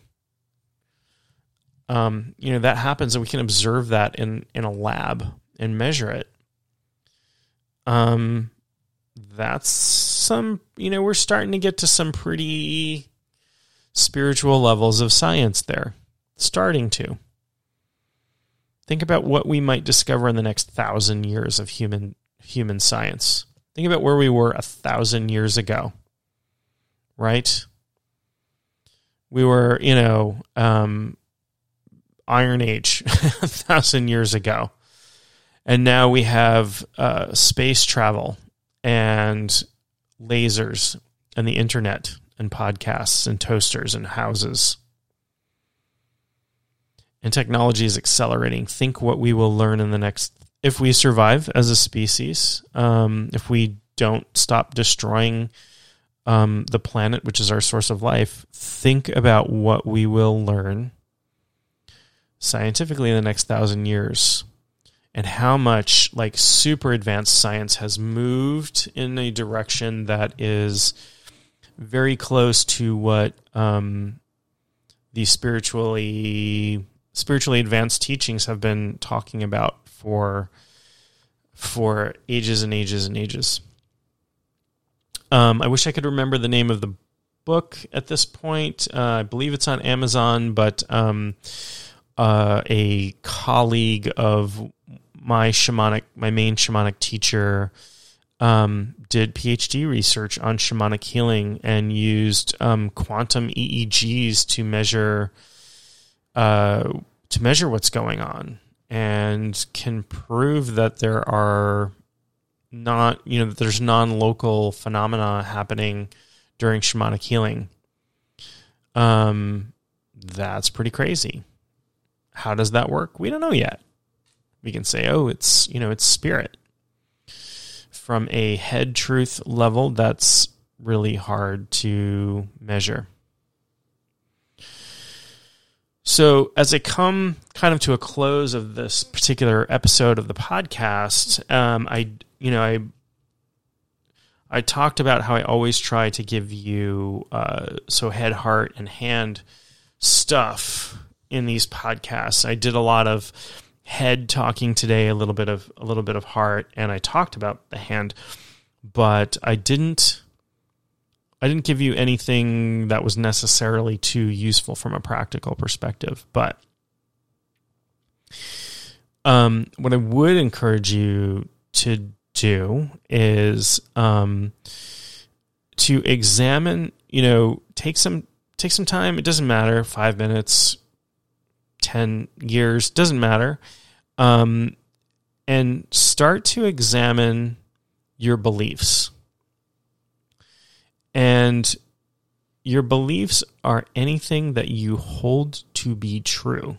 Um, you know that happens and we can observe that in in a lab and measure it. Um that's some you know we're starting to get to some pretty spiritual levels of science there starting to Think about what we might discover in the next thousand years of human human science. Think about where we were a thousand years ago. right? We were, you know, um, Iron Age a thousand years ago. And now we have uh, space travel and lasers and the internet and podcasts and toasters and houses. And technology is accelerating. Think what we will learn in the next, if we survive as a species, um, if we don't stop destroying um, the planet, which is our source of life, think about what we will learn scientifically in the next thousand years and how much like super advanced science has moved in a direction that is very close to what um, the spiritually spiritually advanced teachings have been talking about for for ages and ages and ages. Um, I wish I could remember the name of the book at this point. Uh, I believe it's on Amazon, but um, uh, a colleague of my shamanic, my main shamanic teacher, um, did PhD research on shamanic healing and used um, quantum EEGs to measure uh, to measure what's going on and can prove that there are not you know that there's non-local phenomena happening during shamanic healing. Um, that's pretty crazy. How does that work? We don't know yet. We can say, oh, it's you know, it's spirit. From a head truth level, that's really hard to measure. So, as I come kind of to a close of this particular episode of the podcast, um, I, you know, I, I talked about how I always try to give you uh, so head, heart, and hand stuff in these podcasts. I did a lot of head talking today, a little bit of a little bit of heart, and I talked about the hand, but I didn't I didn't give you anything that was necessarily too useful from a practical perspective. But um, what I would encourage you to do is um, to examine. You know, take some take some time. It doesn't matter, five minutes, 10 years, doesn't matter. Um, and start to examine your beliefs. And your beliefs are anything that you hold to be true.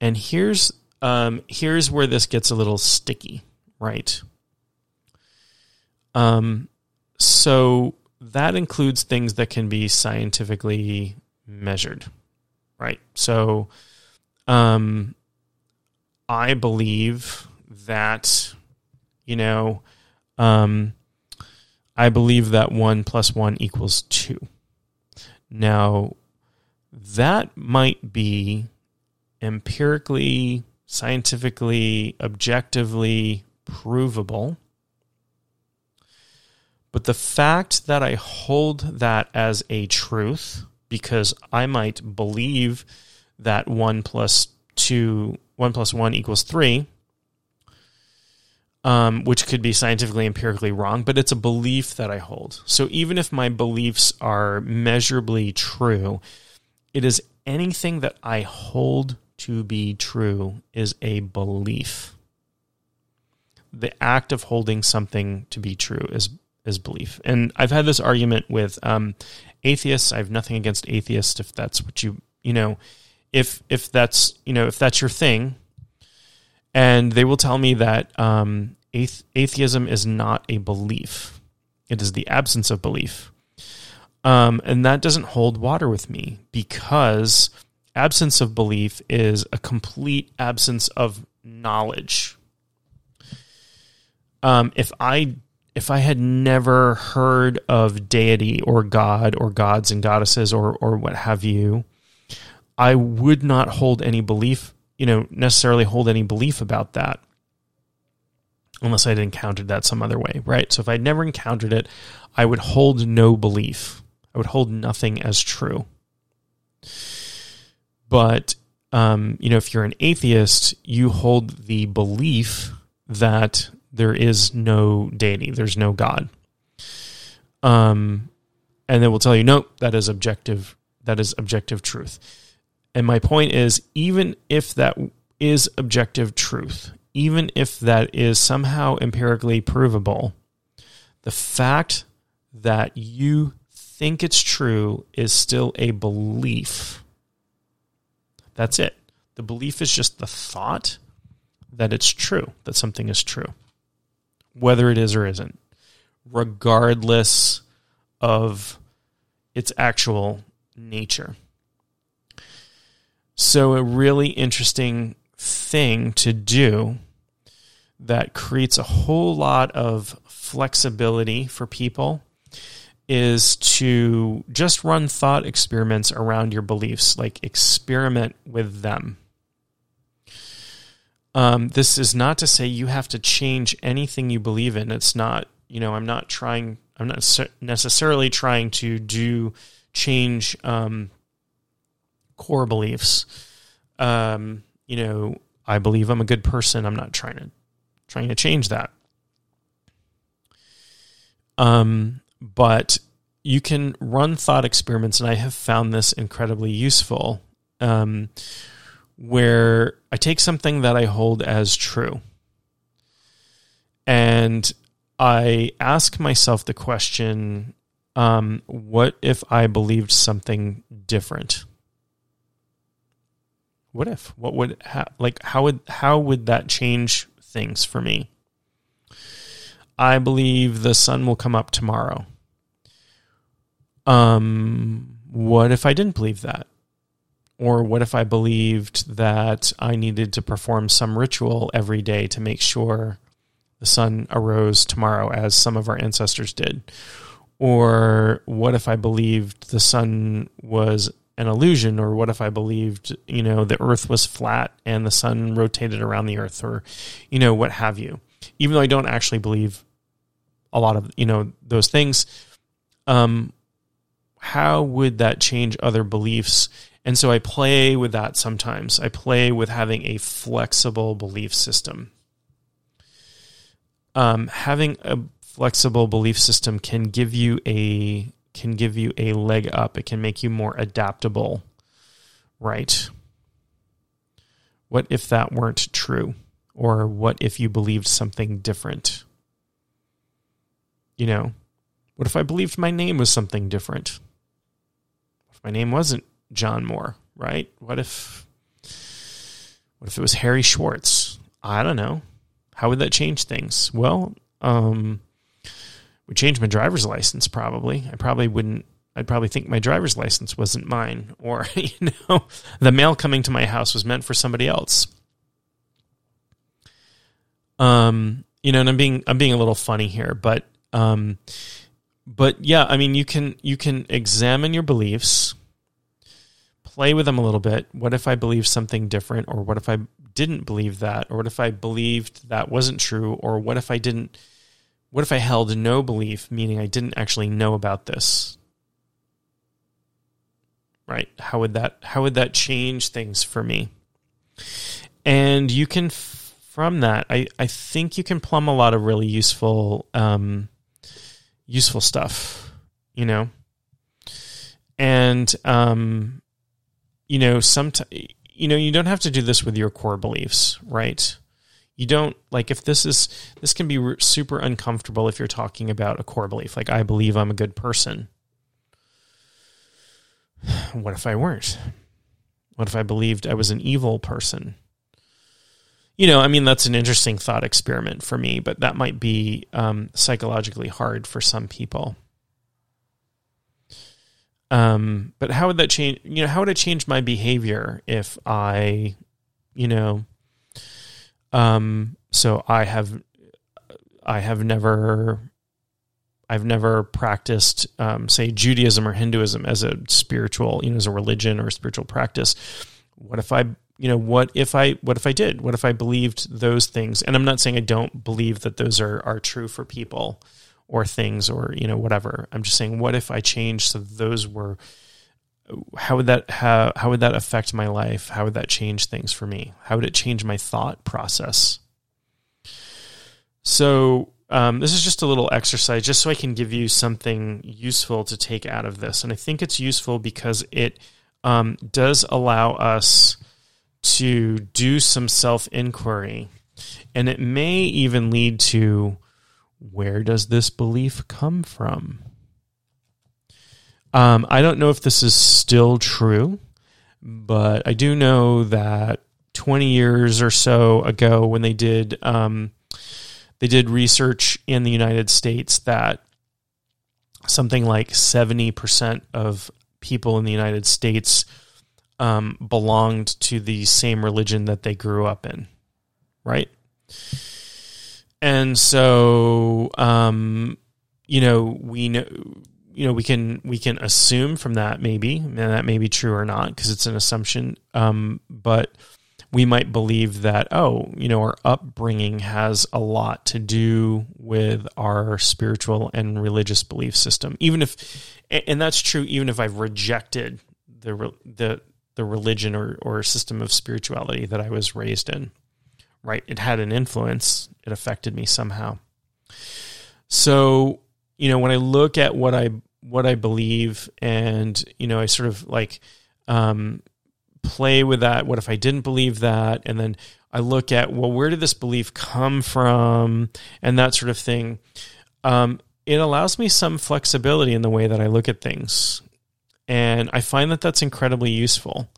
And here's um, here's where this gets a little sticky, right? Um, so that includes things that can be scientifically measured right? So, um, I believe that, you know, um, I believe that one plus one equals two. Now, that might be empirically, scientifically, objectively provable. But the fact that I hold that as a truth because I might believe that one plus two, one plus one equals three, um, which could be scientifically empirically wrong, but it's a belief that I hold. So even if my beliefs are measurably true, it is anything that I hold to be true is a belief. The act of holding something to be true is is belief. And I've had this argument with um, atheists. I have nothing against atheists if that's what you you know if if that's you know if that's your thing, and they will tell me that um, atheism is not a belief; it is the absence of belief, um, and that doesn't hold water with me because absence of belief is a complete absence of knowledge. Um, if I if I had never heard of deity or God or gods and goddesses or or what have you, I would not hold any belief, you know, necessarily hold any belief about that unless I'd encountered that some other way, right? So if I'd never encountered it, I would hold no belief. I would hold nothing as true. But um, you know, if you're an atheist, you hold the belief that there is no deity, there's no God. Um, and they will tell you, nope, that is objective. That is objective truth. And my point is, even if that is objective truth, even if that is somehow empirically provable, the fact that you think it's true is still a belief. That's it. The belief is just the thought that it's true, that something is true, whether it is or isn't, regardless of its actual nature. So, a really interesting thing to do that creates a whole lot of flexibility for people is to just run thought experiments around your beliefs, like experiment with them. Um, this is not to say you have to change anything you believe in. It's not, you know, I'm not trying, I'm not necessarily trying to do change um, core beliefs. Um, you know, I believe I'm a good person. I'm not trying to trying to change that. Um, but you can run thought experiments, and I have found this incredibly useful. Um, where I take something that I hold as true, and I ask myself the question: um, What if I believed something different? What if? What would like? How would how would that change things for me? I believe the sun will come up tomorrow. Um, what if I didn't believe that? Or what if I believed that I needed to perform some ritual every day to make sure the sun arose tomorrow, as some of our ancestors did? Or what if I believed the sun was an illusion? Or what if I believed, you know, the earth was flat and the sun rotated around the earth? Or, you know, what have you? Even though I don't actually believe a lot of, you know, those things, um, how would that change other beliefs? And so I play with that sometimes. I play with having a flexible belief system. Um, having a flexible belief system can give you a can give you a leg up. It can make you more adaptable, right? What if that weren't true? Or what if you believed something different? You know, what if I believed my name was something different? if my name wasn't John Moore, right? What if what if it was Harry Schwartz? I don't know. How would that change things? Well, um, would change my driver's license probably. I probably wouldn't I'd probably think my driver's license wasn't mine or you know, the mail coming to my house was meant for somebody else. Um, you know, and I'm being I'm being a little funny here, but um but yeah, I mean, you can you can examine your beliefs, play with them a little bit. What if I believe something different, or what if I didn't believe that, or what if I believed that wasn't true, or what if I didn't? What if I held no belief, meaning I didn't actually know about this? Right? How would that how would that change things for me? And you can from that, I I think you can plumb a lot of really useful. Um, useful stuff, you know? And, um, you know, sometimes, you know, you don't have to do this with your core beliefs, right? You don't like if this is this can be super uncomfortable if you're talking about a core belief like I believe I'm a good person. What if I weren't? What if I believed I was an evil person? you know, I mean, that's an interesting thought experiment for me, but that might be um, psychologically hard for some people. Um, but how would that change? You know, how would it change my behavior if I, you know, um, so I have, I have never, I've never practiced, um, say, Judaism or Hinduism as a spiritual, you know, as a religion or a spiritual practice. What if I you know what if i what if i did? What if i believed those things? And i'm not saying i don't believe that those are are true for people or things or you know whatever. I'm just saying what if i changed so those were how would that how, how would that affect my life how would that change things for me how would it change my thought process so um, this is just a little exercise, just so I can give you something useful to take out of this. And I think it's useful because it um, does allow us to do some self inquiry. And it may even lead to where does this belief come from? Um, I don't know if this is still true, but I do know that 20 years or so ago, when they did um, they did research in the United States that something like 70% of people in the United States um, belonged to the same religion that they grew up in, right? And so, um, you know, we know, you know, we can we can assume from that maybe, and that may be true or not because it's an assumption. Um, but we might believe that, oh, you know, our upbringing has a lot to do with our spiritual and religious belief system. Even if, and that's true, even if I've rejected the the the religion or or system of spirituality that I was raised in, right? It had an influence. It affected me somehow. So, you know, when I look at what I what I believe, and you know, I sort of like um, play with that. What if I didn't believe that? And then I look at, well, where did this belief come from? And that sort of thing. Um, it allows me some flexibility in the way that I look at things. And I find that that's incredibly useful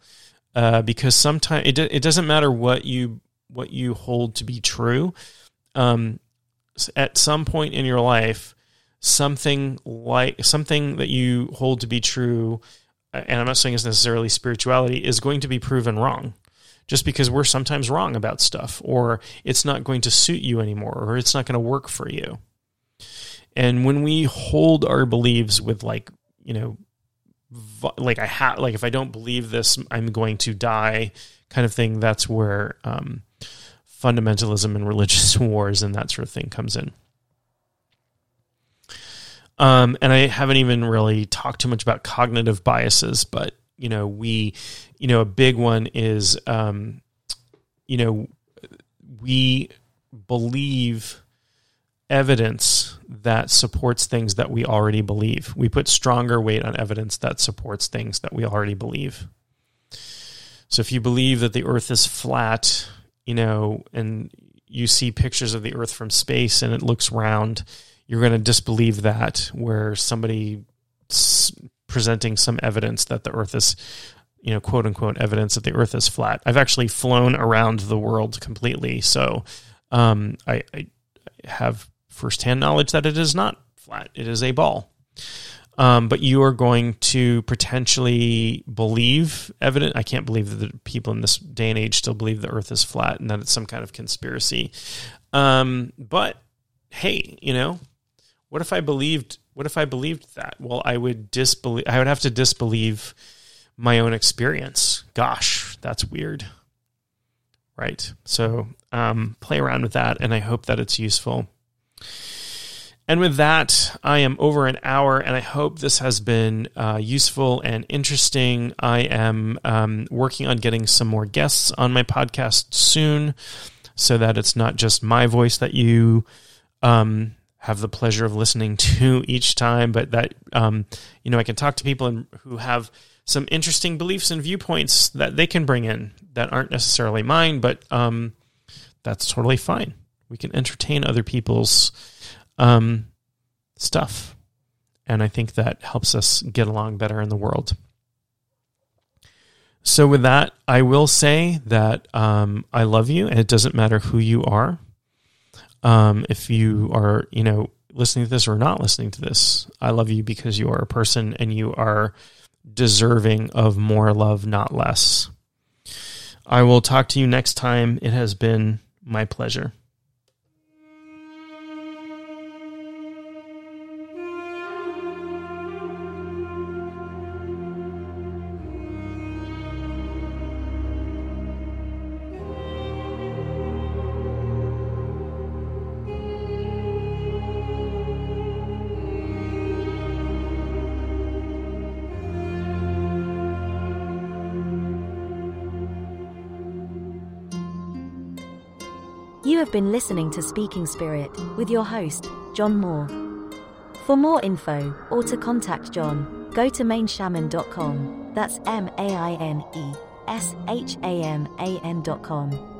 uh, because sometimes it, it doesn't matter what you what you hold to be true. Um, at some point in your life, something like something that you hold to be true and I'm not saying it's necessarily spirituality, is going to be proven wrong just because we're sometimes wrong about stuff or it's not going to suit you anymore or it's not going to work for you. And when we hold our beliefs with like, you know, like I have, like if I don't believe this, I'm going to die kind of thing, that's where um, fundamentalism and religious wars and that sort of thing comes in. Um, and I haven't even really talked too much about cognitive biases, but you know, we, you know, a big one is, um, you know, we believe evidence that supports things that we already believe. We put stronger weight on evidence that supports things that we already believe. So if you believe that the earth is flat, you know, and you see pictures of the earth from space and it looks round, you're going to disbelieve that where somebody presenting some evidence that the earth is you know quote unquote evidence that the earth is flat. I've actually flown around the world completely so um, I, I, have firsthand knowledge that it is not flat. It is a ball. Um, but you are going to potentially believe evidence. i can't believe that the people in this day and age still believe the earth is flat and that it's some kind of conspiracy. Um, but hey you know what if I believed what if I believed that? Well, I would disbelieve I would have to disbelieve my own experience. Gosh, that's weird. Right. So um, play around with that and I hope that it's useful. And with that, I am over an hour, and I hope this has been uh, useful and interesting. I am um, working on getting some more guests on my podcast soon so that it's not just my voice that you um, have the pleasure of listening to each time, but that um, you know I can talk to people who have some interesting beliefs and viewpoints that they can bring in that aren't necessarily mine, but um, that's totally fine. We can entertain other people's um, stuff, and I think that helps us get along better in the world. So, with that, I will say that um, I love you, and it doesn't matter who you are. Um, if you are, you know, listening to this or not listening to this, I love you because you are a person and you are deserving of more love, not less. I will talk to you next time. It has been my pleasure. Have been listening to Speaking Spirit with your host, John Moore. For more info or to contact John, go to maineshaman.com. That's M A I N E S H A M A N.com.